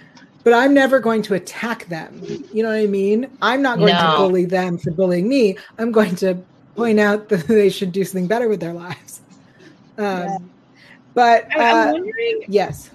but I'm never going to attack them. You know what I mean? I'm not going no. to bully them for bullying me. I'm going to point out [LAUGHS] that they should do something better with their lives. Um, yeah. But uh, I'm wondering, yes,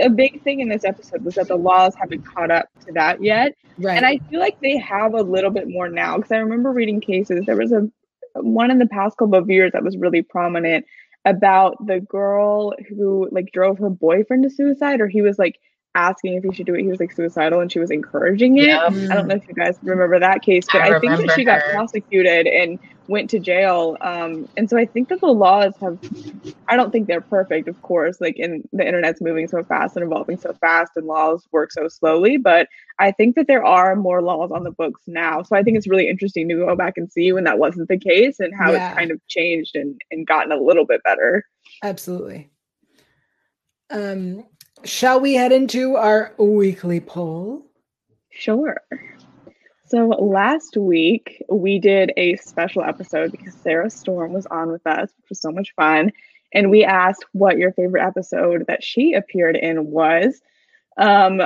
a big thing in this episode was that the laws haven't caught up to that yet, right? And I feel like they have a little bit more now because I remember reading cases. There was a one in the past couple of years that was really prominent about the girl who like drove her boyfriend to suicide, or he was like asking if he should do it. He was like suicidal and she was encouraging it. Yep. I don't know if you guys remember that case, but I, I think that she her. got prosecuted and went to jail. Um, and so I think that the laws have, I don't think they're perfect, of course, like in the internet's moving so fast and evolving so fast and laws work so slowly. But I think that there are more laws on the books now. So I think it's really interesting to go back and see when that wasn't the case and how yeah. it's kind of changed and, and gotten a little bit better. Absolutely. Um, Shall we head into our weekly poll? Sure. So last week we did a special episode because Sarah Storm was on with us, which was so much fun. And we asked what your favorite episode that she appeared in was. Um,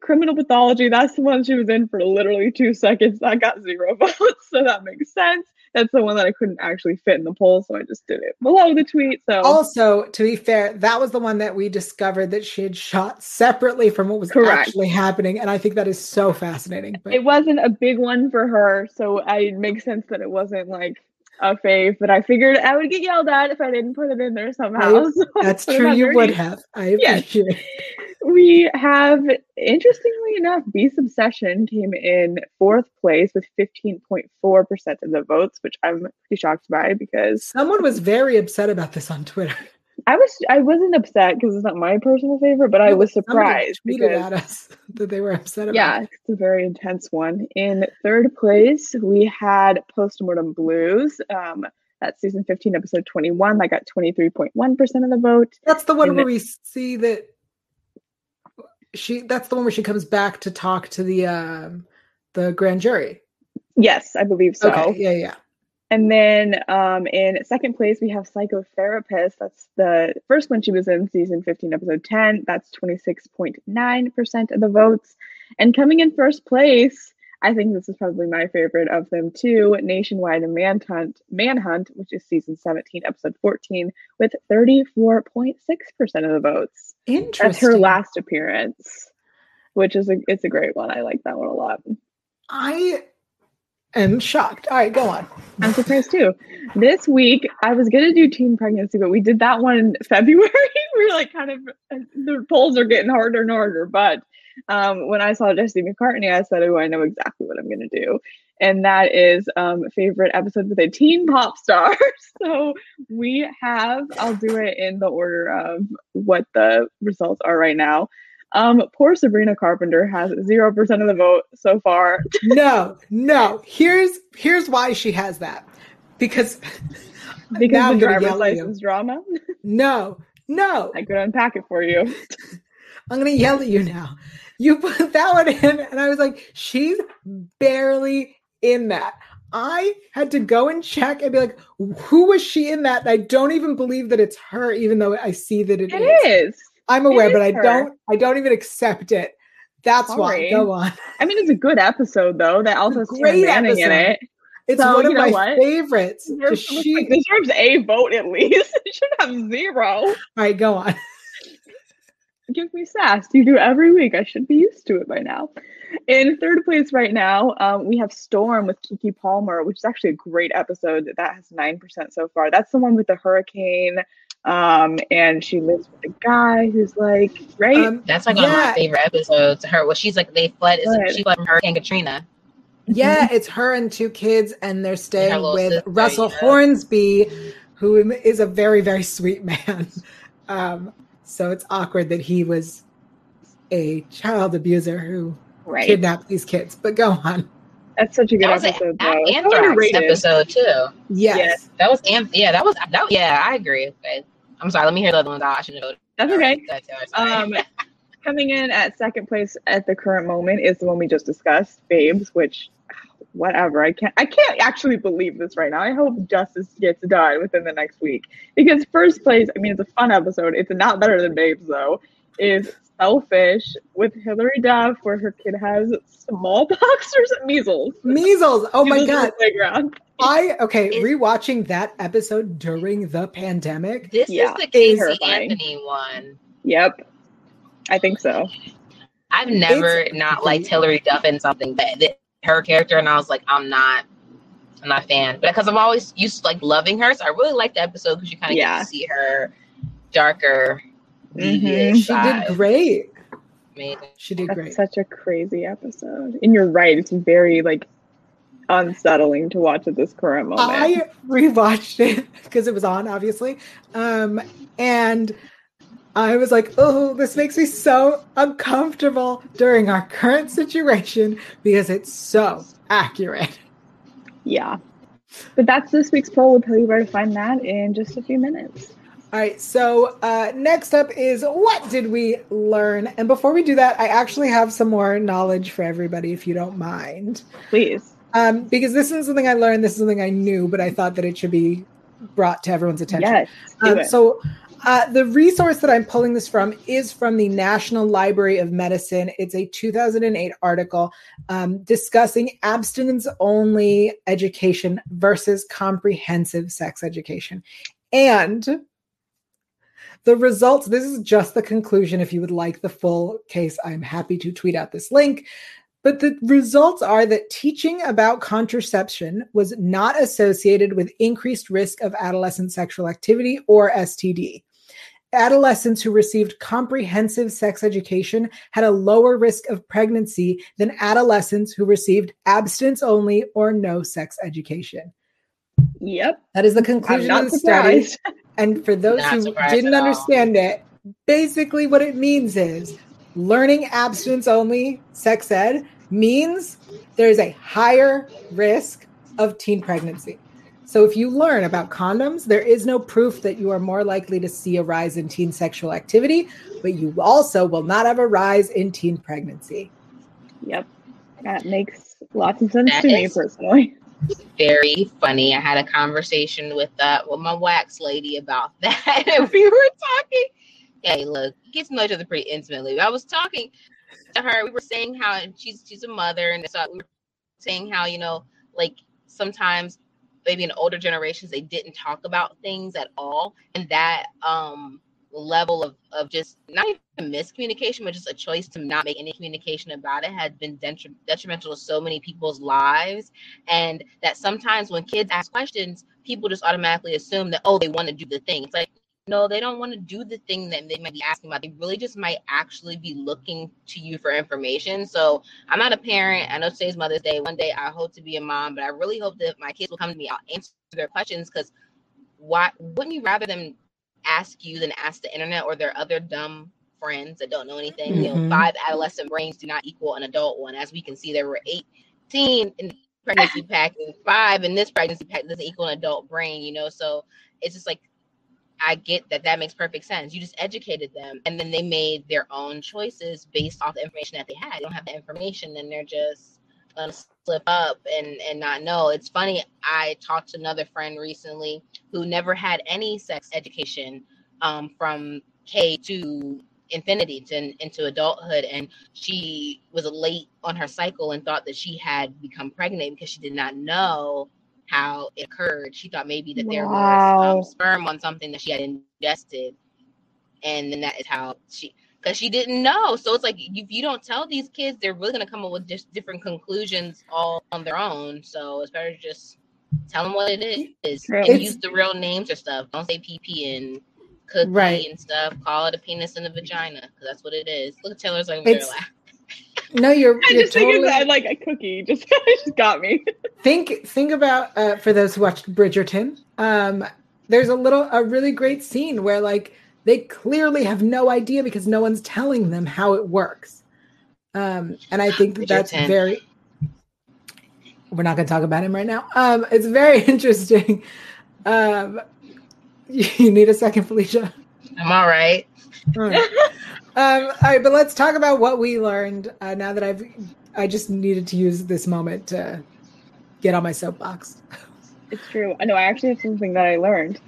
criminal pathology. That's the one she was in for literally two seconds. That got zero [LAUGHS] votes, so that makes sense. That's the one that I couldn't actually fit in the poll, so I just did it below the tweet. So Also, to be fair, that was the one that we discovered that she had shot separately from what was Correct. actually happening, and I think that is so fascinating. But it wasn't a big one for her, so I, it makes sense that it wasn't like a fave. But I figured I would get yelled at if I didn't put it in there somehow. Right. [LAUGHS] so that's true. You would have. I Yes. appreciate. We have, interestingly enough, Beast Obsession came in fourth place with 15.4% of the votes, which I'm pretty shocked by because Someone was very upset about this on Twitter. I was I wasn't upset because it's not my personal favorite, but I was surprised because at us [LAUGHS] that they were upset about. yeah, it. it's a very intense one. In third place, we had Postmortem Blues. Um, that's season 15, episode 21. That got 23.1% of the vote. that's the one And where we see that she. That's the one where she comes back to talk to the um the grand jury. Yes, I believe so. Okay, yeah, yeah. And then um, in second place, we have Psychotherapist. That's the first one she was in, season 15, episode 10. That's 26.9% of the votes. And coming in first place, I think this is probably my favorite of them too Nationwide Manhunt, Manhunt, which is season 17, episode 14, with 34.6% of the votes. Interesting. That's her last appearance, which is a it's a great one. I like that one a lot. I am shocked. All right, go on. I'm surprised too. This week, I was gonna do teen pregnancy, but we did that one in [LAUGHS] February. [LAUGHS] we are like kind of the polls are getting harder and harder. But um, when I saw Jesse McCartney, I said, "Oh, I know exactly what I'm gonna do," and that is um, favorite episode with a teen pop star. [LAUGHS] so we have. I'll do it in the order of what the results are right now. Um, poor Sabrina Carpenter has zero percent of the vote so far. [LAUGHS] No, no. Here's here's why she has that. Because [LAUGHS] Because Now the driver's yell at you. license drama. no, no. I could unpack it for you. I'm gonna yell at you now. You put that one in, and I was like, she's barely in that. I had to go and check and be like, who was she in that? And I don't even believe that it's her, even though I see that It is. is. I'm aware, It but I her. don't I don't even accept it. That's why. Go on. I mean, it's a good episode though. That also has great Manning in it. It's So, one of my what? favorites. Deserves, she, it deserves a vote at least. [LAUGHS] It should have zero. all right, go on. Give me sass. You do every week. I should be used to it by now. In third place right now, um, we have Storm with Keke Palmer, which is actually a great episode. That has nine percent so far. That's the one with the hurricane, um, and she lives with a guy who's like, right? Um, That's like one of my favorite episodes. Her, well, she's like they fled. Good. She fled from Hurricane Katrina. Yeah, it's her and two kids, and they're staying little with sister, Russell yeah. Hornsby, who is a very, very sweet man. [LAUGHS] Um, so it's awkward that he was a child abuser who right. kidnapped these kids. But go on. That's such a good That was an episode. a- though. It's Anthrax underrated. episode too. Yes. Yes. That was Am- yeah. That was that. Yeah, I agree. Okay. I'm sorry. Let me hear the other ones. I shouldn't have voted. That's okay. That's. Um, [LAUGHS] coming in at second place at the current moment is the one we just discussed, Babes, which whatever. I can't I can't actually believe this right now. I hope justice gets done within the next week. Because first place, I mean it's a fun episode. It's not better than Babes though, is Selfish with Hilary Duff where her kid has smallpox or measles. Measles. Oh my Measles in god. Playground. I okay, Is- rewatching that episode during the pandemic. this yeah, is the Casey terrifying. Anthony one. Yep. I think so. I've never not liked Hilary Duff in something, but th- her character, and I was like, I'm not, I'm not a fan. But because I'm always used to like loving her, so I really liked the episode because you kind of Yeah. get to see her darker. Mhm. She did great. Amazing. She did That's great. such a crazy episode. And you're right, it's very like unsettling to watch at this current moment. I rewatched it [LAUGHS] because it was on, obviously. Um, and I was like, oh, this makes me so uncomfortable during our current situation because it's so accurate. yeah. But that's this week's poll. We'll tell you where to find that in just a few minutes. All right, so uh, next up is what did we learn? And before we do that, I actually have some more knowledge for everybody, if you don't mind. Please. Um, because this isn't something I learned, this is something I knew, but I thought that it should be brought to everyone's attention. Yes. Um, so Uh, the resource that I'm pulling this from is from the National Library of Medicine. It's a 2008 article um, discussing abstinence only education versus comprehensive sex education. And the results, this is just the conclusion. If you would like the full case, I'm happy to tweet out this link. But the results are that teaching about contraception was not associated with increased risk of adolescent sexual activity or STD. Adolescents who received comprehensive sex education had a lower risk of pregnancy than adolescents who received abstinence only or no sex education. Yep. That is the conclusion of the study. [LAUGHS] And for those not who didn't understand it, basically what it means is learning abstinence only sex ed means there's a higher risk of teen pregnancy. So if you learn about condoms, there is no proof that you are more likely to see a rise in teen sexual activity, but you also will not have a rise in teen pregnancy. Yep. That makes lots of sense that to me personally. Very funny. I had a conversation with uh with my wax lady about [LAUGHS] that. and we were talking. Hey, look, get to know each other pretty intimately. I was talking to her. We were saying how she's she's a mother, and so we were saying how you know, like sometimes maybe in older generations they didn't talk about things at all, and that um level of, of just not even miscommunication, but just a choice to not make any communication about it had been detrimental to so many people's lives. And that sometimes when kids ask questions, people just automatically assume that, oh, they want to do the thing. It's like, no, they don't want to do the thing that they might be asking about. They really just might actually be looking to you for information. So I'm not a parent. I know today's Mother's Day. One day I hope to be a mom, but I really hope that my kids will come to me. I'll answer their questions because why wouldn't you rather them ask you than ask the internet or their other dumb friends that don't know anything? Mm-hmm. You know, mm-hmm. five adolescent brains do not equal an adult one. As we can see, there were 18 in pregnancy pack and five in this pregnancy pack doesn't equal an adult brain, you know? So it's just like I get that that makes perfect sense. You just educated them and then they made their own choices based off the information that they had. They don't have the information and they're just gonna slip up and and not know. It's funny. I talked to another friend recently who never had any sex education um, from K to infinity to into adulthood, and she was late on her cycle and thought that she had become pregnant because she did not know how it occurred. She thought maybe that there was um, sperm on something that she had ingested, and then that is how she because she didn't know. So it's like if you don't tell these kids, they're really gonna come up with just different conclusions all on their own. So it's better to just tell them what it is and it's, use the real names or stuff. Don't say PP and cookie right. and stuff. Call it a penis and a vagina because that's what it is. Look at Taylor's like No, you're. I you're just totally... think that like a cookie [LAUGHS] just just got me. think think about uh, for those who watched Bridgerton. Um, there's a little a really great scene where like they clearly have no idea because no one's telling them how it works. Um, and I think that that's very. We're not going to talk about him right now. Um, it's very [LAUGHS] interesting. Um, [LAUGHS] you need a second, Felicia. I'm all right. All right. Um, all right, but let's talk about what we learned uh, now that I've. I just needed to use this moment to get on my soapbox. It's true. I know. I actually have something that I learned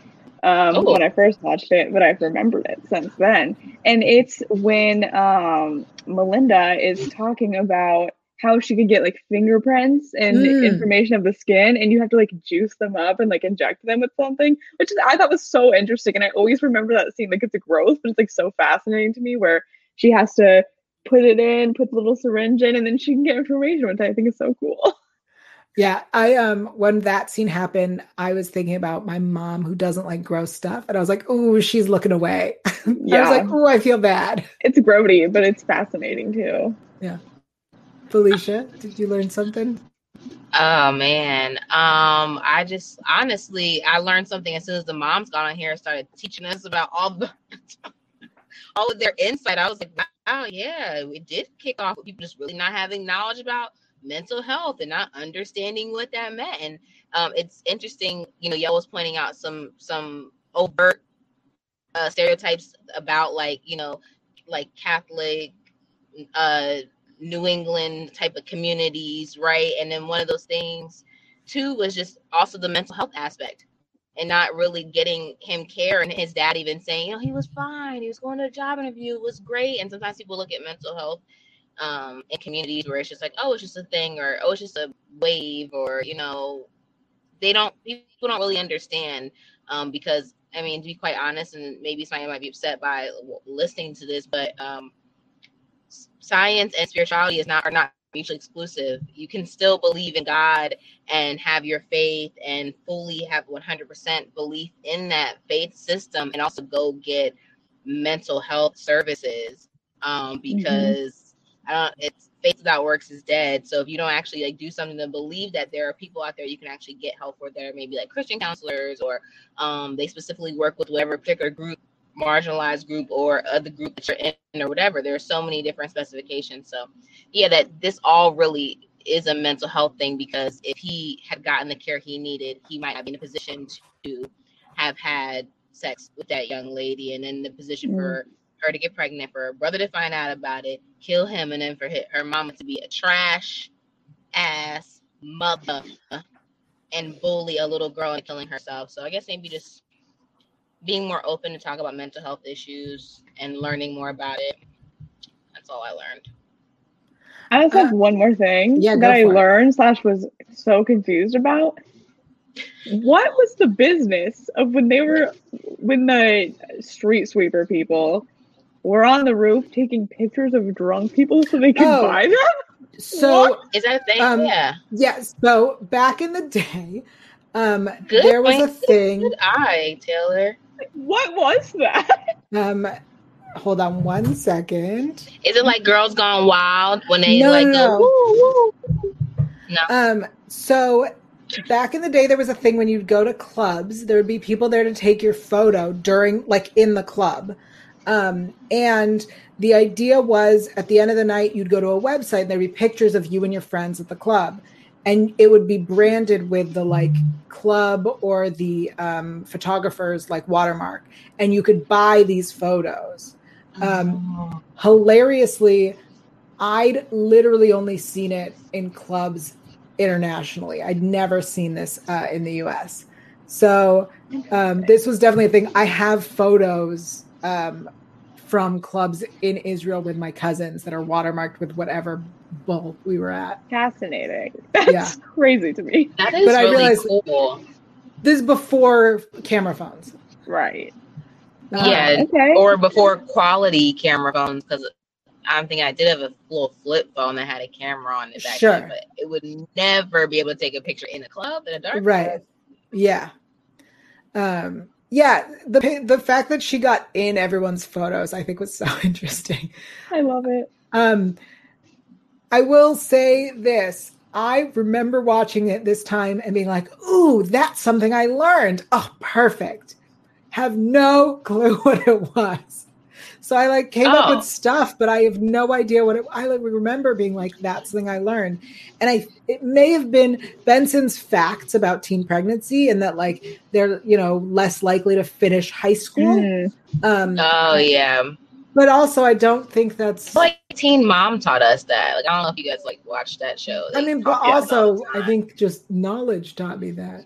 um, oh. when I first watched it, but I've remembered it since then. And it's when um, Melinda is talking about how she could get like fingerprints and mm. information of the skin, and you have to like juice them up and like inject them with something, which I thought was so interesting. And I always remember that scene. Like it's a gross, but it's like so fascinating to me where she has to put it in, put the little syringe in, and then she can get information, which I think is so cool. [LAUGHS] Yeah, I um when that scene happened, I was thinking about my mom who doesn't like gross stuff, and I was like, "Oh, she's looking away." Yeah. [LAUGHS] I was like, "Oh, I feel bad." It's grody, but it's fascinating too. Yeah. Felicia, did you learn something? Oh man, um, I just honestly, I learned something as soon as the moms got on here and started teaching us about all the [LAUGHS] all of their insight. I was like, wow, yeah, it did kick off with people just really not having knowledge about mental health and not understanding what that meant. And um, it's interesting, you know, y'all was pointing out some some overt uh, stereotypes about like you know like Catholic, uh, New England type of communities, right? And then one of those things too was just also the mental health aspect. and not really getting him care. And his dad even saying, you know, he was fine. He was going to a job interview. It was great. And sometimes people look at mental health um, in communities where it's just like, oh, it's just a thing, or oh, it's just a wave, or you know, they don't people don't really understand um, because I mean, to be quite honest, and maybe somebody might be upset by listening to this, but um, science and spirituality is not are not mutually exclusive. You can still believe in God and have your faith and fully have 100% belief in that faith system and also go get mental health services um, mm-hmm. because mm-hmm. I don't, it's faith without works is dead. So if you don't actually like do something to believe that there are people out there you can actually get help for, there maybe like Christian counselors or um, they specifically work with whatever particular group marginalized group or other group that you're in or whatever. There are so many different specifications. So, yeah, that this all really is a mental health thing because if he had gotten the care he needed, he might have been in a position to have had sex with that young lady and in the position mm. for her to get pregnant, for her brother to find out about it, kill him, and then for her mama to be a trash ass mother and bully a little girl and killing herself. So I guess maybe just being more open to talk about mental health issues and learning more about it. That's all I learned. I just have uh, one more thing yeah, that I learned it. slash was so confused about. What was the business of when they were when the street sweeper people were on the roof taking pictures of drunk people so they could oh, buy them? So what? is that a thing? Um, yeah. Yes. So back in the day, um, there was a thing. Good eye, Taylor. What was that? Um, hold on one second. Is it like Girls Gone Wild when they no, like no. go woo, woo? No. Um. So back in the day, there was a thing when you'd go to clubs, there would be people there to take your photo during, like, in the club. Um, and the idea was at the end of the night, you'd go to a website and there'd be pictures of you and your friends at the club and it would be branded with the like club or the um, photographer's like watermark. And you could buy these photos. Um, oh. hilariously i'd literally only seen it in clubs internationally. I'd never seen this uh, in the us so um, this was definitely a thing. I have photos um, from clubs in israel with my cousins that are watermarked with whatever bull we were at. Fascinating. [LAUGHS] That's yeah. crazy to me. That is but really I realized cool. This is before camera phones. Right. Uh, yeah. Okay. Or before quality camera phones, because I'm thinking I did have a little flip phone that had a camera on it back sure. then, but it would never be able to take a picture in a club in a dark. Right. Club. Yeah. Um, yeah, the the fact that she got in everyone's photos, I think, was so [LAUGHS] interesting. I love it. Um, I will say this. I remember watching it this time and being like, ooh, that's something I learned. Oh, perfect. Have no [LAUGHS] clue what it was. So I like came oh. up with oh. stuff, but I have no idea what it I like remember being like, that's something I learned. And I it may have been Benson's facts about teen pregnancy and that like they're, you know, less likely to finish high school. Mm. Um, oh yeah but also I don't think that's like Teen Mom taught us that. Like I don't know if you guys like watched that show. They I mean, but also I think just knowledge taught me that.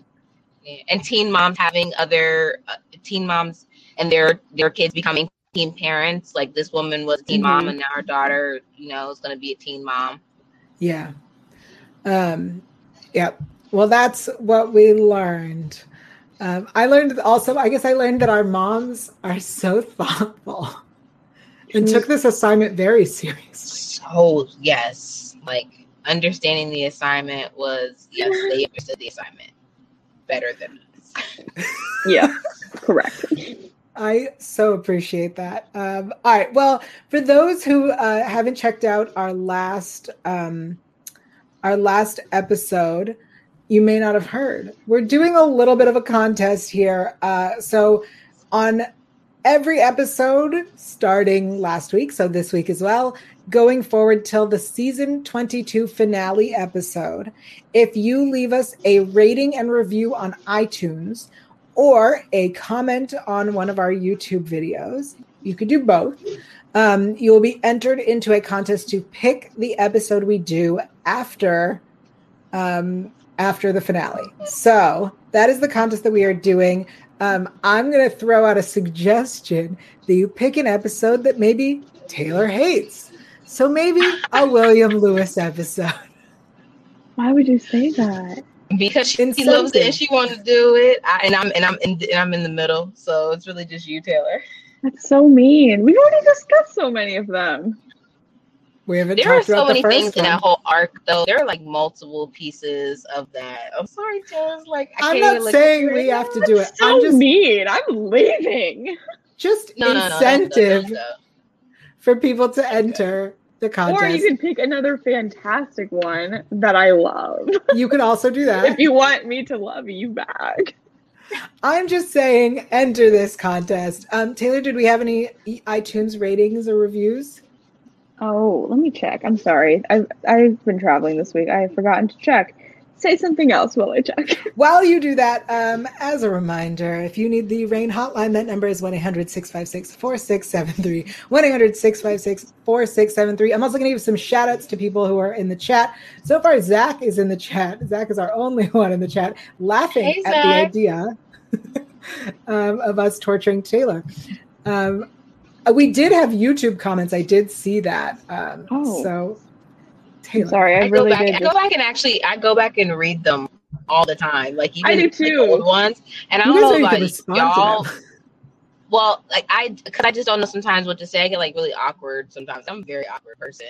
Yeah. And teen moms having other uh, teen moms and their their kids becoming teen parents. Like this woman was a teen mm-hmm. mom, and now her daughter, you know, is going to be a teen mom. Yeah. Um. Yep. Well, that's what we learned. Um, I learned also. I guess I learned that our moms are so [LAUGHS] thoughtful and took this assignment very [LAUGHS] seriously. So yes, like understanding the assignment was yes, they understood the assignment better than us. [LAUGHS] yeah, correct. I so appreciate that. Um, all right. Well, for those who uh, haven't checked out our last um, our last episode, you may not have heard. We're doing a little bit of a contest here. Uh, so on every episode starting last week, so this week as well, going forward till the season 22 finale episode. If you leave us a rating and review on iTunes or a comment on one of our YouTube videos, you could do both. Um, you will be entered into a contest to pick the episode we do after um, after the finale. So that is the contest that we are doing. Um, I'm going to throw out a suggestion that you pick an episode that maybe Taylor hates. So maybe a [LAUGHS] William Lewis episode. Why would you say that? Because she Incentive. loves it and she wants to do it, I, and I'm and I'm in, and I'm in the middle, so it's really just you, Taylor. That's so mean. We've already discussed so many of them. We haven't There are so many things in that whole arc, though. There are like multiple pieces of that. I'm sorry, Taylor. Like I I'm can't not saying we have to do it. So I'm just mean. I'm leaving. just No, no, no, incentive that's- that's- for people to enter the contest. Or you can pick another fantastic one that I love. you could also do [LAUGHS] that. if you want me to love you back. I'm just saying, enter this contest. Um, Taylor, did we have any iTunes ratings or reviews? Oh, let me check. I'm sorry. I've I've been traveling this week. I have forgotten to check. Say something else while I check. [LAUGHS] While you do that, um, as a reminder, if you need the RAINN hotline, that number is 1 800 656 4673. 1 800 656 4673. I'm also going to give some shout outs to people who are in the chat. So far, Zach is in the chat. Zach is our only [LAUGHS] one in the chat, laughing Hey, at the idea um, [LAUGHS] of us torturing Taylor. Um, we did have YouTube comments. I did see that. Um, Oh. So, I'm Taylor. sorry. I, I go really back. did. I go back and actually, I go back and read them all the time. Like even I do like, too. old ones. And I You don't guys know don't about even respond to y'all. Well, like I, because I just don't know sometimes what to say. I get like really awkward sometimes. I'm a very awkward person.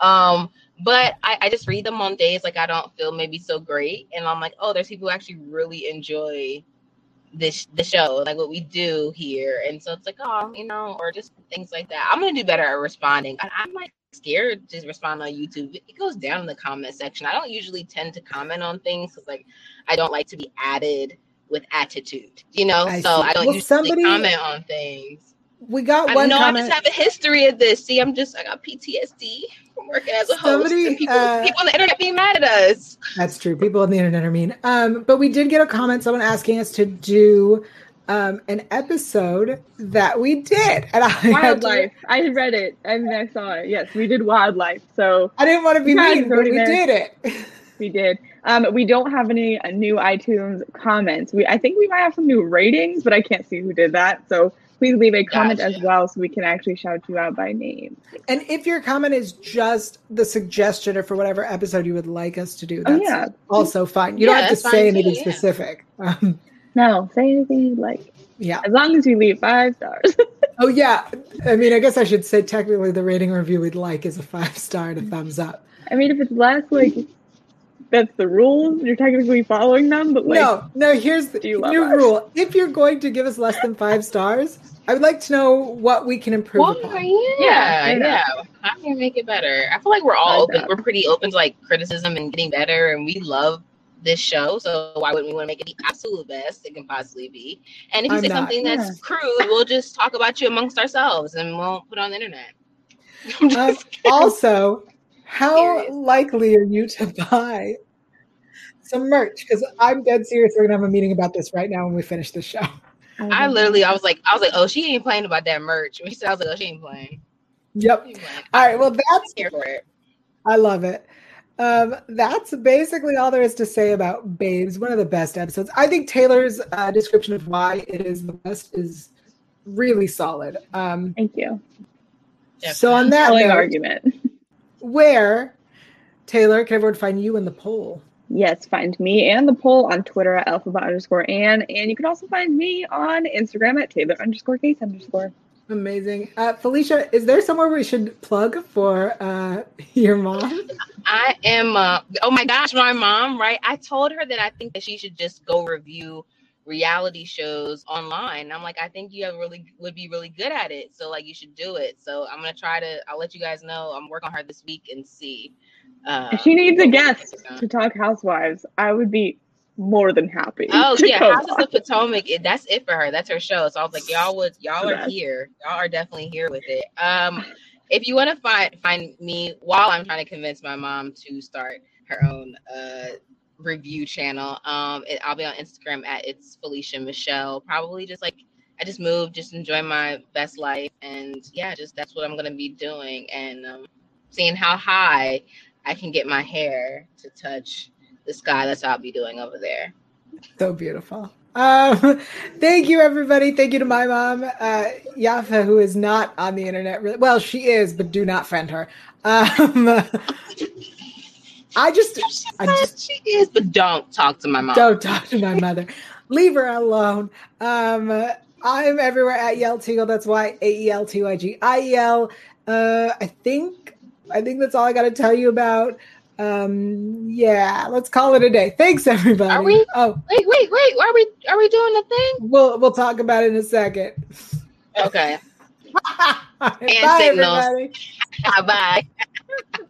Um, but I, I just read them on days like I don't feel maybe so great, and I'm like, oh, there's people who actually really enjoy this the show, like what we do here, and so it's like, oh, you know, or just things like that. I'm gonna do better at responding. I, I'm like scared to respond on YouTube. It goes down in the comment section. I don't usually tend to comment on things because like I don't like to be added with attitude, you know. I so see. I don't Well, usually somebody- comment on things. We got I one know I just have a history of this. See, I'm just I got PTSD from working as a host. Somebody, and people, uh, people on the internet being mad at us. That's true. People on the internet are mean. Um, but we did get a comment, someone asking us to do um, an episode that we did. And I, had to- I read it and I saw it. Yes, we did wildlife. So I didn't want to be Yeah, mean, but we there. did it. we did. Um, we don't have any uh, new iTunes comments. We I think we might have some new ratings, but I can't see who did that. So please leave a comment Gotcha. as well, so we can actually shout you out by name. And if your comment is just the suggestion or for whatever episode you would like us to do, Oh, that's yeah. also fine. You Yeah, don't have to say fine too, anything yeah. specific. [LAUGHS] Um, No, say anything you like, yeah. as long as you leave five stars. [LAUGHS] Oh, yeah. I mean, I guess I should say technically the rating review we'd like is a five star and a thumbs up. I mean, if it's less, like that's the rules. You're technically following them, but like, no, no, here's the Do you love new us? rule. If you're going to give us less than five stars, I would like to know what we can improve Well, upon. yeah, Yeah, yeah, yeah. How can we make it better? I feel like we're all Like open. We're pretty open to like criticism and getting better, and we love this show. So why wouldn't we want to make it the absolute best it can possibly be? And if you I'm say not. something that's Yeah. crude, we'll just talk about you amongst ourselves and won't put it on the internet. [LAUGHS] Um, also, how Serious. likely are you to buy some merch? Because I'm dead serious. We're gonna have a meeting about this right now when we finish the show. I literally, I was like, I was like, oh, she ain't playing about that merch. When she said, I was like, oh, she ain't playing. Yep. Ain't playing. All right. Well, that's here for it. I love it. Um, that's basically all there is to say about Babes. One of the best episodes. I think Taylor's uh, description of why it is the best is really solid. Um, Thank you. so on that Compelling note, argument. Where Taylor can everyone find you in the poll? Yes, find me and the poll on Twitter at Elphaba underscore Anne. And you can also find me on Instagram at Taylor underscore case underscore. Amazing. Uh, Felicia, is there somewhere we should plug for uh, [LAUGHS] your mom? I am. Uh, oh my gosh, my mom. Right? I told her that I think that she should just go review reality shows online. I'm like, I think you have really would be really good at it. So like, you should do it. So I'm gonna try to. I'll let you guys know. I'm working on her this week and see. Uh, she needs a guest we're working on. to talk housewives, I would be more than happy. Oh yeah, on. of Potomac. It, that's it for her. That's her show. So I was like, y'all would, y'all are here. Y'all are definitely here with it. Um, if you want to find find me while I'm trying to convince my mom to start her own uh review channel, um, it, I'll be on Instagram at it's Felicia Michelle. Probably just like I just moved, just enjoy my best life, and yeah, just that's what I'm gonna be doing, and um, seeing how high I can get my hair to touch the sky. That's what I'll be doing over there. So beautiful. Um, [LAUGHS] thank you, everybody. Thank you to my mom, uh, Yafa, who is not on the internet. Really. Well, she is, but do not friend her. Um, [LAUGHS] I just, I just, she is, but don't talk to my mom. Don't talk to my mother. Leave her alone. Um, I'm everywhere at Yael. That's why A E L T Y G I E L. Uh, I think, I think that's all I got to tell you about. Um, yeah, let's call it a day. Thanks, everybody. Are we? Oh, wait, wait, wait. Are we? Are we doing the thing? We'll we'll talk about it in a second. Okay. [LAUGHS] Bye, everybody. Bye. [LAUGHS]